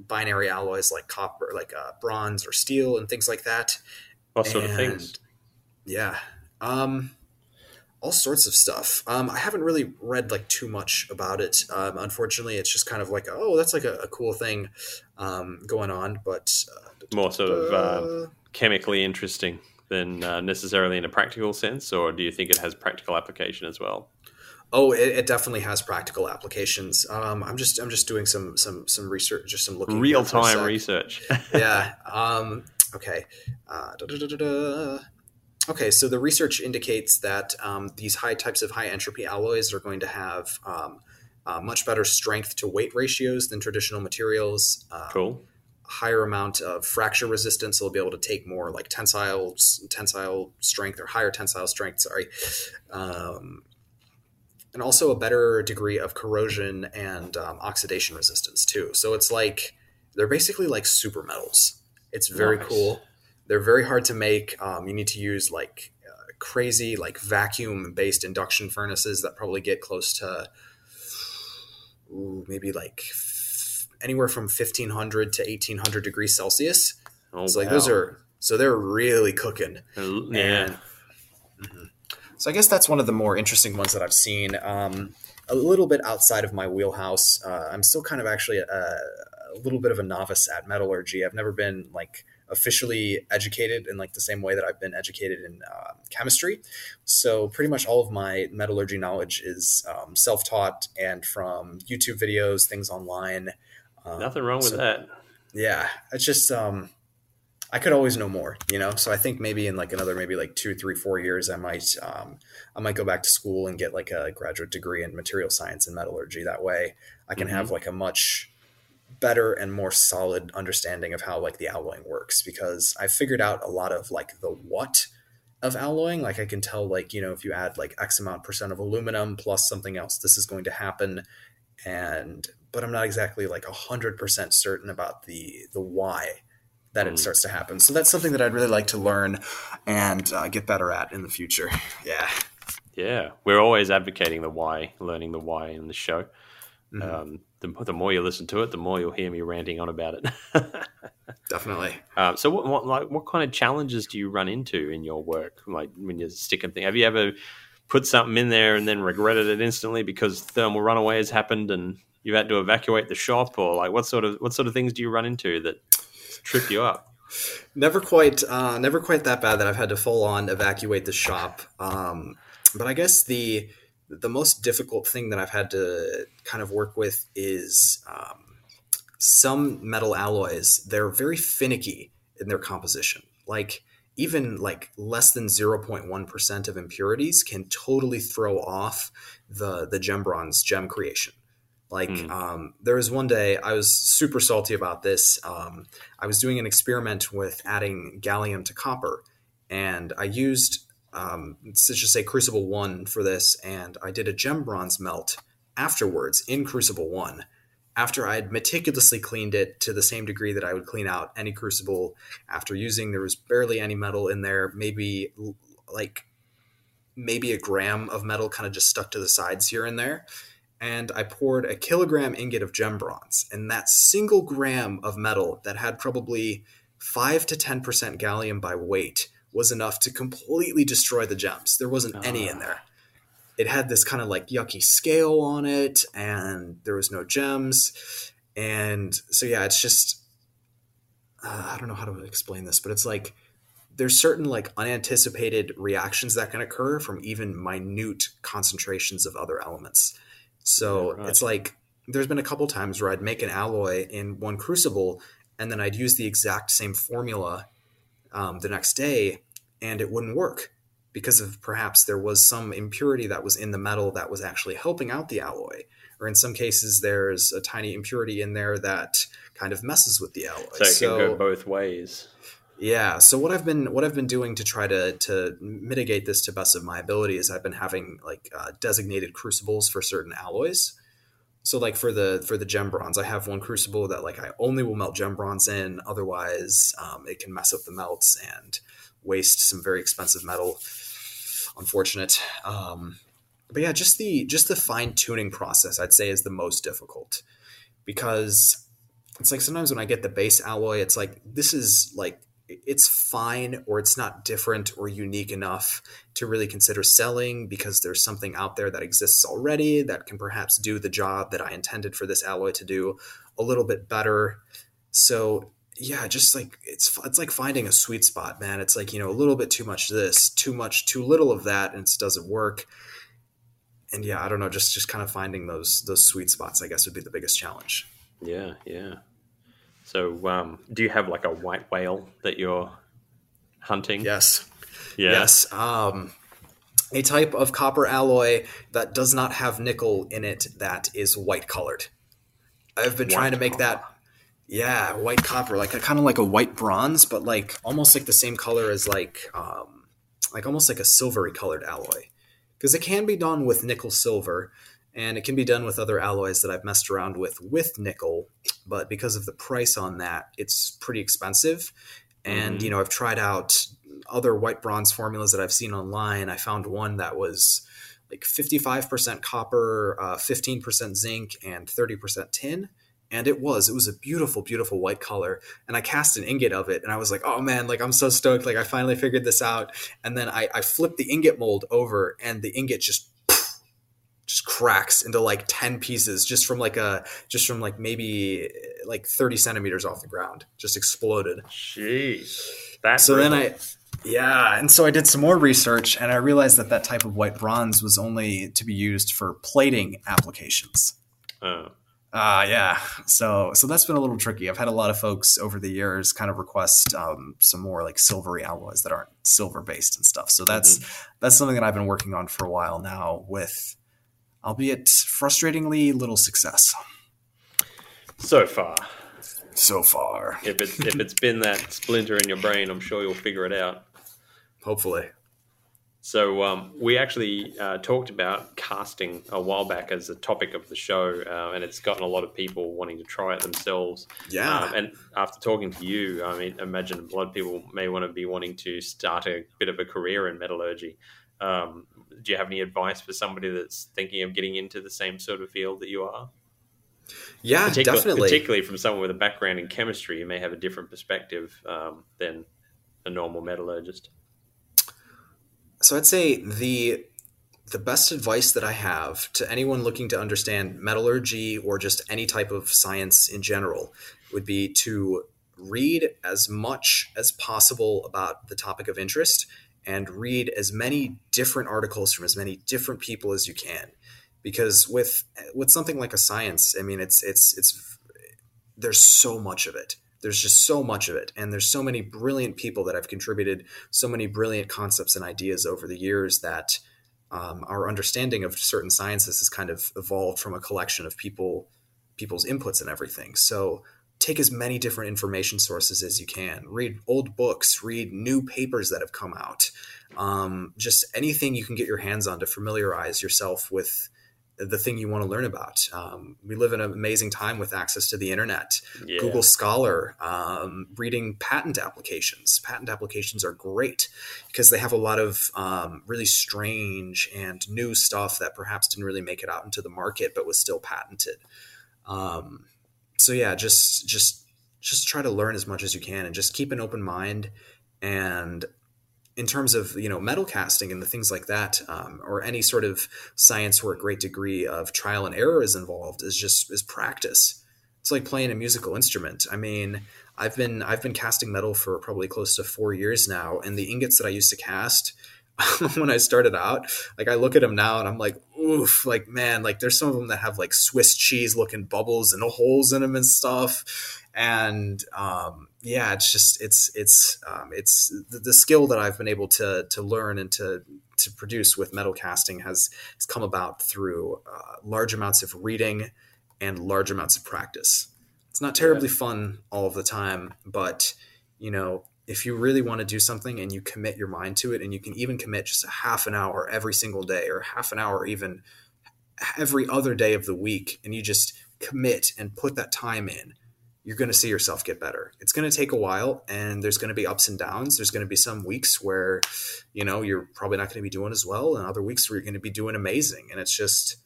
Speaker 2: binary alloys like copper, like uh, bronze or steel, and things like that.
Speaker 1: What sort and, of things?
Speaker 2: Yeah, um, all sorts of stuff. Um, I haven't really read like too much about it. Um, unfortunately, it's just kind of like oh, that's like a, a cool thing um, going on, but uh,
Speaker 1: more sort of uh, chemically interesting than uh, necessarily in a practical sense, or do you think it has practical application as well?
Speaker 2: Oh, it, it, definitely has practical applications. Um, I'm just I'm just doing some some some research, just some looking
Speaker 1: real time research.
Speaker 2: yeah. Um, okay. Uh, okay. So the research indicates that um, these high types of high entropy alloys are going to have um, uh, much better strength to weight ratios than traditional materials.
Speaker 1: Uh, cool.
Speaker 2: Higher amount of fracture resistance. They'll be able to take more like tensile tensile strength or higher tensile strength. Sorry. And also a better degree of corrosion and um, oxidation resistance too. So it's like they're basically like super metals. It's very nice. cool. They're very hard to make. Um, you need to use like uh, crazy like vacuum based induction furnaces that probably get close to ooh, maybe like f- anywhere from 1500 to 1800 degrees Celsius. Oh, so like wow. those are so they're really cooking.
Speaker 1: Yeah.
Speaker 2: And. So I guess that's one of the more interesting ones that I've seen. Um, a little bit outside of my wheelhouse. Uh, I'm still kind of actually a, a, little bit of a novice at metallurgy. I've never been like officially educated in like the same way that I've been educated in uh, chemistry. So pretty much all of my metallurgy knowledge is um, self-taught and from YouTube videos, things online.
Speaker 1: Um, Nothing wrong with so, that.
Speaker 2: Yeah, it's just um, I could always know more, you know. So I think maybe in like another maybe like two, three, four years, I might um, I might go back to school and get like a graduate degree in material science and metallurgy. That way, I can mm-hmm. have like a much better and more solid understanding of how like the alloying works because I figured out a lot of like the what of alloying. Like I can tell like you know if you add like X amount percent of aluminum plus something else, this is going to happen, and but I'm not exactly like a hundred percent certain about the the why that it starts to happen. So that's something that I'd really like to learn and uh, get better at in the future. Yeah.
Speaker 1: Yeah. We're always advocating the why, learning the why in the show. Mm-hmm. Um, the, the, more you listen to it, the more you'll hear me ranting on about it.
Speaker 2: Definitely.
Speaker 1: Um, so, what, what, like, what kind of challenges do you run into in your work? Like when you're sticking things, have you ever put something in there and then regretted it instantly because thermal runaway has happened and you've had to evacuate the shop, or like what sort of what sort of things do you run into that trip you up?
Speaker 2: Never quite, uh, never quite that bad that I've had to full on evacuate the shop. Um, but I guess the the most difficult thing that I've had to kind of work with is um, some metal alloys. They're very finicky in their composition. Like even like less than 0.1% of impurities can totally throw off the the gem bronze gem creation. Like mm. um, there was one day I was super salty about this. Um, I was doing an experiment with adding gallium to copper, and I used um, let's just say Crucible One for this, and I did a gem bronze melt afterwards in Crucible One. After I had meticulously cleaned it to the same degree that I would clean out any crucible after using, there was barely any metal in there. Maybe like maybe a gram of metal kind of just stuck to the sides here and there and I poured a kilogram ingot of gem bronze. And that single gram of metal that had probably 5 to 10% gallium by weight was enough to completely destroy the gems. There wasn't uh. any in ah. there. It had this kind of like yucky scale on it, and there was no gems. And so, yeah, it's just, uh, I don't know how to explain this, but it's like, there's certain like unanticipated reactions that can occur from even minute concentrations of other elements so right. it's like there's been a couple times where I'd make an alloy in one crucible and then I'd use the exact same formula um, the next day and it wouldn't work because of perhaps there was some impurity that was in the metal that was actually helping out the alloy. Or in some cases, there's a tiny impurity in there that kind of messes with the alloy.
Speaker 1: So it so, can go both ways.
Speaker 2: Yeah. So what I've been what I've been doing to try to to mitigate this to best of my ability is I've been having like uh, designated crucibles for certain alloys. So like for the for the gem bronze, I have one crucible that like I only will melt gem bronze in. Otherwise, um, it can mess up the melts and waste some very expensive metal. Unfortunate. Um, but yeah, just the just the fine tuning process I'd say is the most difficult because it's like sometimes when I get the base alloy, it's like this is like it's fine or it's not different or unique enough to really consider selling because there's something out there that exists already that can perhaps do the job that I intended for this alloy to do a little bit better. So yeah, just like it's it's like finding a sweet spot, man. It's like, you know, a little bit too much this, too much too little of that and it doesn't work. and yeah, I don't know, just just kind of finding those those sweet spots, I guess, would be the biggest challenge.
Speaker 1: Yeah, yeah. So, um, do you have like a white whale that you're hunting?
Speaker 2: Yes.
Speaker 1: Yeah.
Speaker 2: Yes. Um, a type of copper alloy that does not have nickel in it that is white colored. I've been trying to make that. Yeah, white copper, like a kind of like a white bronze, but like almost like the same color as like um, like almost like a silvery colored alloy, because it can be done with nickel silver, and it can be done with other alloys that I've messed around with with nickel, but because of the price on that, it's pretty expensive. And
Speaker 1: Mhm.
Speaker 2: you know, I've tried out other white bronze formulas that I've seen online. I found one that was like 55% copper, uh, 15% zinc, and 30% tin. And it was, it was a beautiful, beautiful white color. And I cast an ingot of it and I was like, oh man, like I'm so stoked. Like I finally figured this out. And then I, I flipped the ingot mold over and the ingot just just cracks into like 10 pieces just from like a just from like maybe like 30 centimeters off the ground just exploded
Speaker 1: Jeez. That's
Speaker 2: so then I, yeah, and so I did some more research, and I realized that that type of white bronze was only to be used for plating applications.
Speaker 1: Oh,
Speaker 2: Ah, yeah. So, so that's been a little tricky. I've had a lot of folks over the years kind of request um, some more like silvery alloys that aren't silver based and stuff. So that's that's something that I've been working on for a while now, with albeit frustratingly little success
Speaker 1: so far.
Speaker 2: so far.
Speaker 1: If it's if it's been that splinter in your brain, I'm sure you'll figure it out.
Speaker 2: Hopefully,
Speaker 1: So um, we actually uh, talked about casting a while back as a topic of the show, uh, and it's gotten a lot of people wanting to try it themselves.
Speaker 2: yeah.
Speaker 1: Um, and after talking to you, I mean, imagine a lot of people may want to be wanting to start a bit of a career in metallurgy. Um, do you have any advice for somebody that's thinking of getting into the same sort of field that you are?
Speaker 2: yeah,
Speaker 1: Particular-
Speaker 2: definitely.
Speaker 1: Particularly from someone with a background in chemistry, you may have a different perspective um, than a normal metallurgist.
Speaker 2: So I'd say the the best advice that I have to anyone looking to understand metallurgy or just any type of science in general would be to read as much as possible about the topic of interest and read as many different articles from as many different people as you can. Because with with something like a science I mean it's it's it's there's so much of it. There's just so much of it. And there's so many brilliant people that have contributed so many brilliant concepts and ideas over the years that um, our understanding of certain sciences has kind of evolved from a collection of people people's inputs and everything. So take as many different information sources as you can read old books read new papers that have come out um, just anything you can get your hands on to familiarize yourself with the thing you want to learn about um, we live in an amazing time with access to the internet
Speaker 1: Yeah.
Speaker 2: Google Scholar, um, reading patent applications. Patent applications are great because they have a lot of um, really strange and new stuff that perhaps didn't really make it out into the market, but was still patented. So yeah, just just just try to learn as much as you can, and just keep an open mind. And in terms of you know metal casting and the things like that, um, or any sort of science where a great degree of trial and error is involved, is just is practice it's like playing a musical instrument. I mean, I've been I've been casting metal for probably close to four years now, and the ingots that I used to cast when I started out, like I look at them now and I'm like, oof, like man, like there's some of them that have like Swiss cheese looking bubbles and holes in them and stuff, and um, yeah, it's just it's it's um, it's the, the skill that I've been able to to learn and to to produce with metal casting has has come about through uh, large amounts of reading and large amounts of practice. It's not terribly fun all of the time, but you know, if you really want to do something and you commit your mind to it and you can even commit just a half an hour every single day or half an hour even every other day of the week and you just commit and put that time in, you're going to see yourself get better. It's going to take a while and there's going to be ups and downs. There's going to be some weeks where, you know, you're probably not going to be doing as well and other weeks where you're going to be doing amazing. And it's just,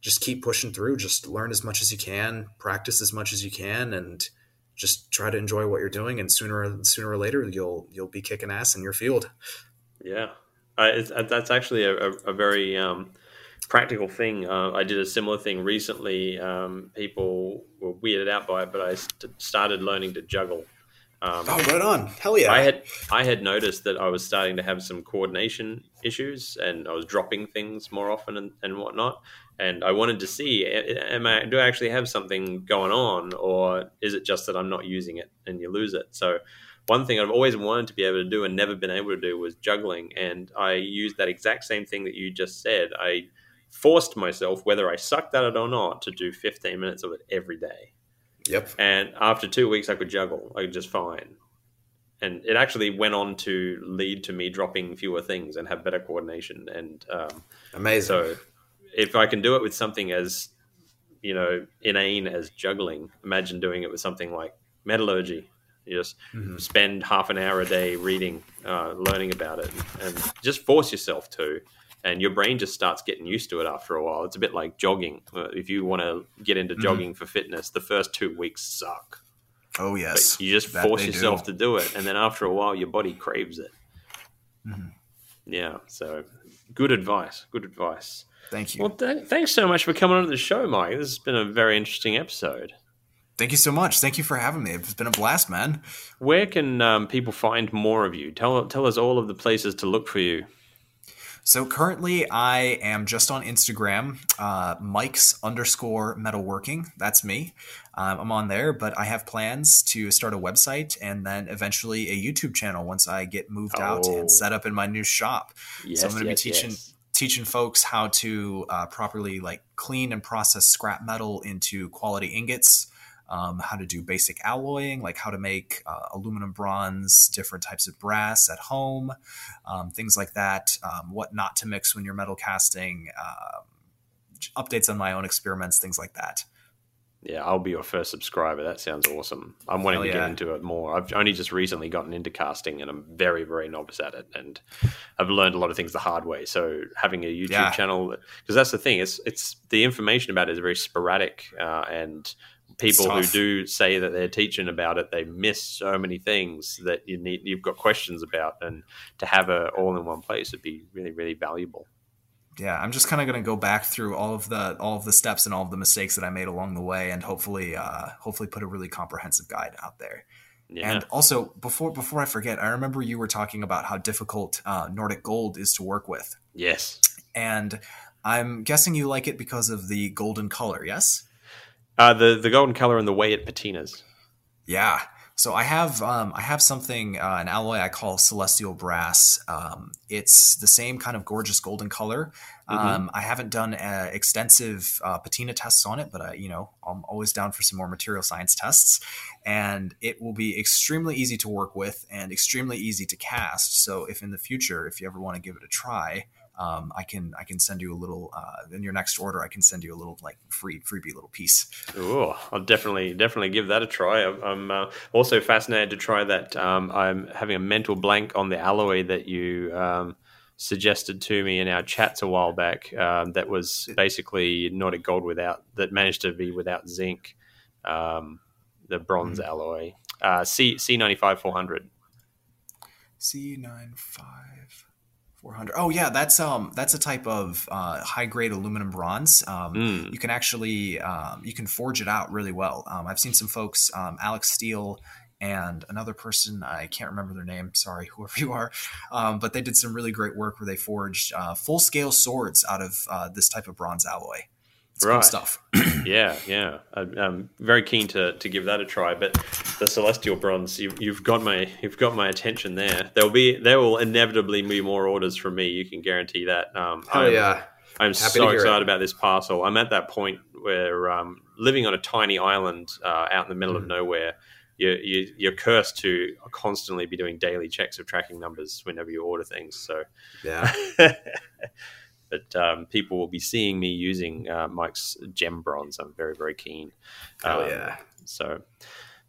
Speaker 2: just keep pushing through just learn as much as you can practice as much as you can and just try to enjoy what you're doing and sooner sooner or later you'll you'll be kicking ass in your field
Speaker 1: Yeah, it's, uh, that's actually a, a, a very um, practical thing. Uh, I did a similar thing recently. Um, people were weirded out by it, but I st- started learning to juggle. Um,
Speaker 2: Oh, right on. Hell yeah.
Speaker 1: I had I had noticed that I was starting to have some coordination issues, and I was dropping things more often and, and whatnot. And I wanted to see, am I do I actually have something going on, or is it just that I'm not using it and you lose it? So, one thing I've always wanted to be able to do and never been able to do was juggling, and I used that exact same thing that you just said. I forced myself, whether I sucked at it or not, to do 15 minutes of it every day.
Speaker 2: Yep.
Speaker 1: And after two weeks, I could juggle. I could just fine. And it actually went on to lead to me dropping fewer things and have better coordination. And um,
Speaker 2: Amazing.
Speaker 1: so, if I can do it with something as you know inane as juggling, imagine doing it with something like metallurgy. You just
Speaker 2: Mhm.
Speaker 1: spend half an hour a day reading, uh, learning about it, and just force yourself to. And your brain just starts getting used to it after a while. It's a bit like jogging. Uh, If you want to get into
Speaker 2: Mhm.
Speaker 1: jogging for fitness, the first two weeks suck.
Speaker 2: Oh
Speaker 1: But
Speaker 2: yes.
Speaker 1: you just
Speaker 2: That
Speaker 1: force yourself
Speaker 2: do.
Speaker 1: to do it, and then after a while, your body craves it.
Speaker 2: Mhm.
Speaker 1: Yeah. So, good advice. Good advice.
Speaker 2: Thank you.
Speaker 1: Well, th- thanks so much for coming on to the show, Mike. This has been a very interesting episode.
Speaker 2: Thank you so much. Thank you for having me. It's been a blast, man.
Speaker 1: Where can um, people find more of you? Tell tell us all of the places to look for you.
Speaker 2: So currently, I am just on Instagram, uh, Mike's underscore metalworking. That's me. Um, I'm on there, but I have plans to start a website and then eventually a YouTube channel once I get moved out
Speaker 1: Oh.
Speaker 2: and set up in my new shop.
Speaker 1: Yes,
Speaker 2: so I'm going to
Speaker 1: yes,
Speaker 2: be teaching
Speaker 1: yes.
Speaker 2: Teaching folks how to uh, properly like clean and process scrap metal into quality ingots. Um, how to do basic alloying, like how to make uh, aluminum, bronze, different types of brass at home, um, things like that. Um, what not to mix when you're metal casting. Um, updates on my own experiments, things like that.
Speaker 1: Yeah, I'll be your first subscriber. That sounds awesome. I'm wanting to get into it more. I've only just recently gotten into casting, and I'm very, very novice at it. And I've learned a lot of things the hard way. So having a YouTube
Speaker 2: Yeah.
Speaker 1: channel, because that's the thing, it's it's the information about it is very sporadic, uh, and people who do say that they're teaching about it, they miss so many things that you need. You've got questions about, and to have it all in one place would be really, really valuable.
Speaker 2: Yeah i'm just kind of going to go back through all of the all of the steps and all of the mistakes that i made along the way and hopefully uh hopefully put a really comprehensive guide out there
Speaker 1: Yeah.
Speaker 2: and also before before i forget i remember you were talking about how difficult uh, nordic gold is to work with
Speaker 1: yes.
Speaker 2: and i'm guessing you like it because of the golden color yes
Speaker 1: Uh, the the golden color and the way it patinas.
Speaker 2: Yeah. So I have um, I have something uh, an alloy I call celestial brass. Um, it's the same kind of gorgeous golden color. Um, I haven't done uh, extensive uh, patina tests on it, but I, you know I'm always down for some more material science tests. And it will be extremely easy to work with and extremely easy to cast. So if in the future, if you ever want to give it a try, um, I can I can send you a little uh, in your next order. I can send you a little like free freebie little piece.
Speaker 1: Oh, I'll definitely definitely give that a try. I'm, I'm uh, also fascinated to try that. Um, I'm having a mental blank on the alloy that you um, suggested to me in our chats a while back. Um, that was basically Nordic gold without that managed to be without zinc. Um, the bronze alloy, uh, C C ninety five four hundred.
Speaker 2: C nine five four hundred. Oh yeah, that's um that's a type of uh, high grade aluminum bronze. Um,
Speaker 1: Mm.
Speaker 2: You can actually um, you can forge it out really well. Um, I've seen some folks, um, Alec Steele and another person I can't remember their name. Sorry, whoever you are, um, but they did some really great work where they forged uh, full scale swords out of uh, this type of bronze alloy. It's
Speaker 1: Right.
Speaker 2: stuff.
Speaker 1: Yeah, yeah. I, I'm very keen to, to give that a try. But the celestial bronze, you, you've got my you've got my attention there. There'll be there will inevitably be more orders from me. You can guarantee that. Um,
Speaker 2: Oh
Speaker 1: I'm,
Speaker 2: yeah,
Speaker 1: I'm
Speaker 2: Happy
Speaker 1: so
Speaker 2: hear it.
Speaker 1: excited about this parcel. I'm at that point where um, living on a tiny island uh, out in the middle of
Speaker 2: Mhm.
Speaker 1: nowhere. You, you, you're cursed to constantly be doing daily checks of tracking numbers whenever you order things. So,
Speaker 2: yeah.
Speaker 1: but um, people will be seeing me using uh, Mike's gem bronze. I'm very, very keen.
Speaker 2: Oh
Speaker 1: Um,
Speaker 2: yeah.
Speaker 1: So,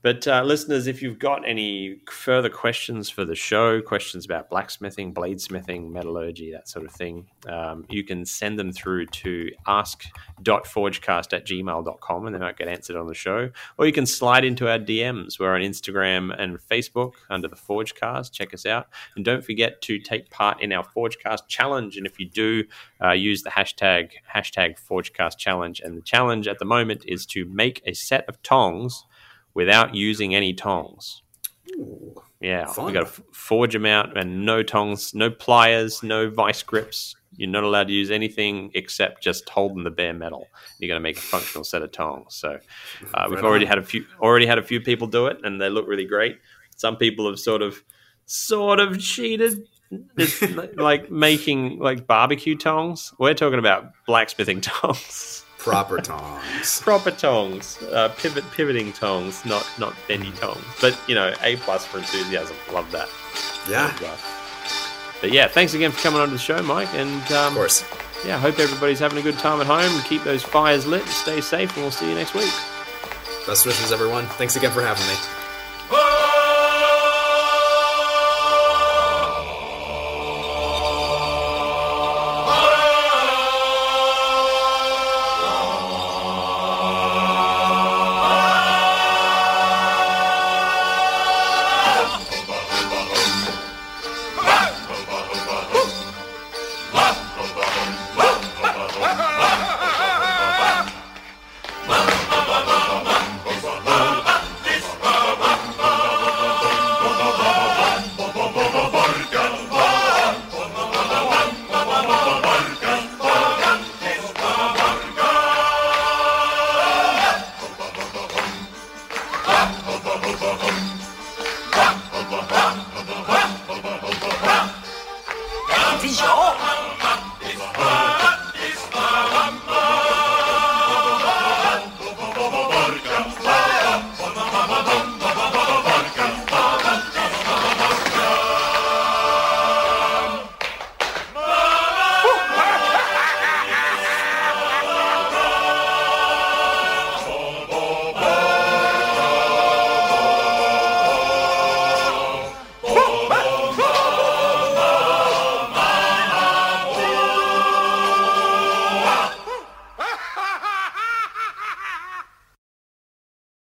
Speaker 1: but uh, listeners, if you've got any further questions for the show, questions about blacksmithing, bladesmithing, metallurgy, that sort of thing, um, you can send them through to ask.forgecast at gmail.com and they might get answered on the show. Or you can slide into our DMs. We're on Instagram and Facebook under the Forgecast. Check us out. And don't forget to take part in our Forgecast challenge. And if you do, uh, use the hashtag hashtag Forgecast challenge. And the challenge at the moment is to make a set of tongs without using any tongs.
Speaker 2: Ooh,
Speaker 1: Yeah,
Speaker 2: Fun.
Speaker 1: we got to forge them out, and no tongs, no pliers, no vice grips. You're not allowed to use anything except just holding the bare metal. You're going to make a functional set of tongs. So uh, we've already had a few, already had a few people do it, and they look really great. Some people have sort of, sort of cheated. It's like making like barbecue tongs. We're talking about blacksmithing tongs,
Speaker 2: proper tongs.
Speaker 1: proper tongs, uh, pivot pivoting tongs, not not bendy tongs. But you know, a plus for enthusiasm. Love that.
Speaker 2: Yeah,
Speaker 1: But yeah, thanks again for coming on to the show, Mike. And um,
Speaker 2: of course.
Speaker 1: yeah, I hope everybody's having a good time at home. Keep those fires lit stay safe, and we'll see you next week.
Speaker 2: Best wishes, everyone. Thanks again for having me.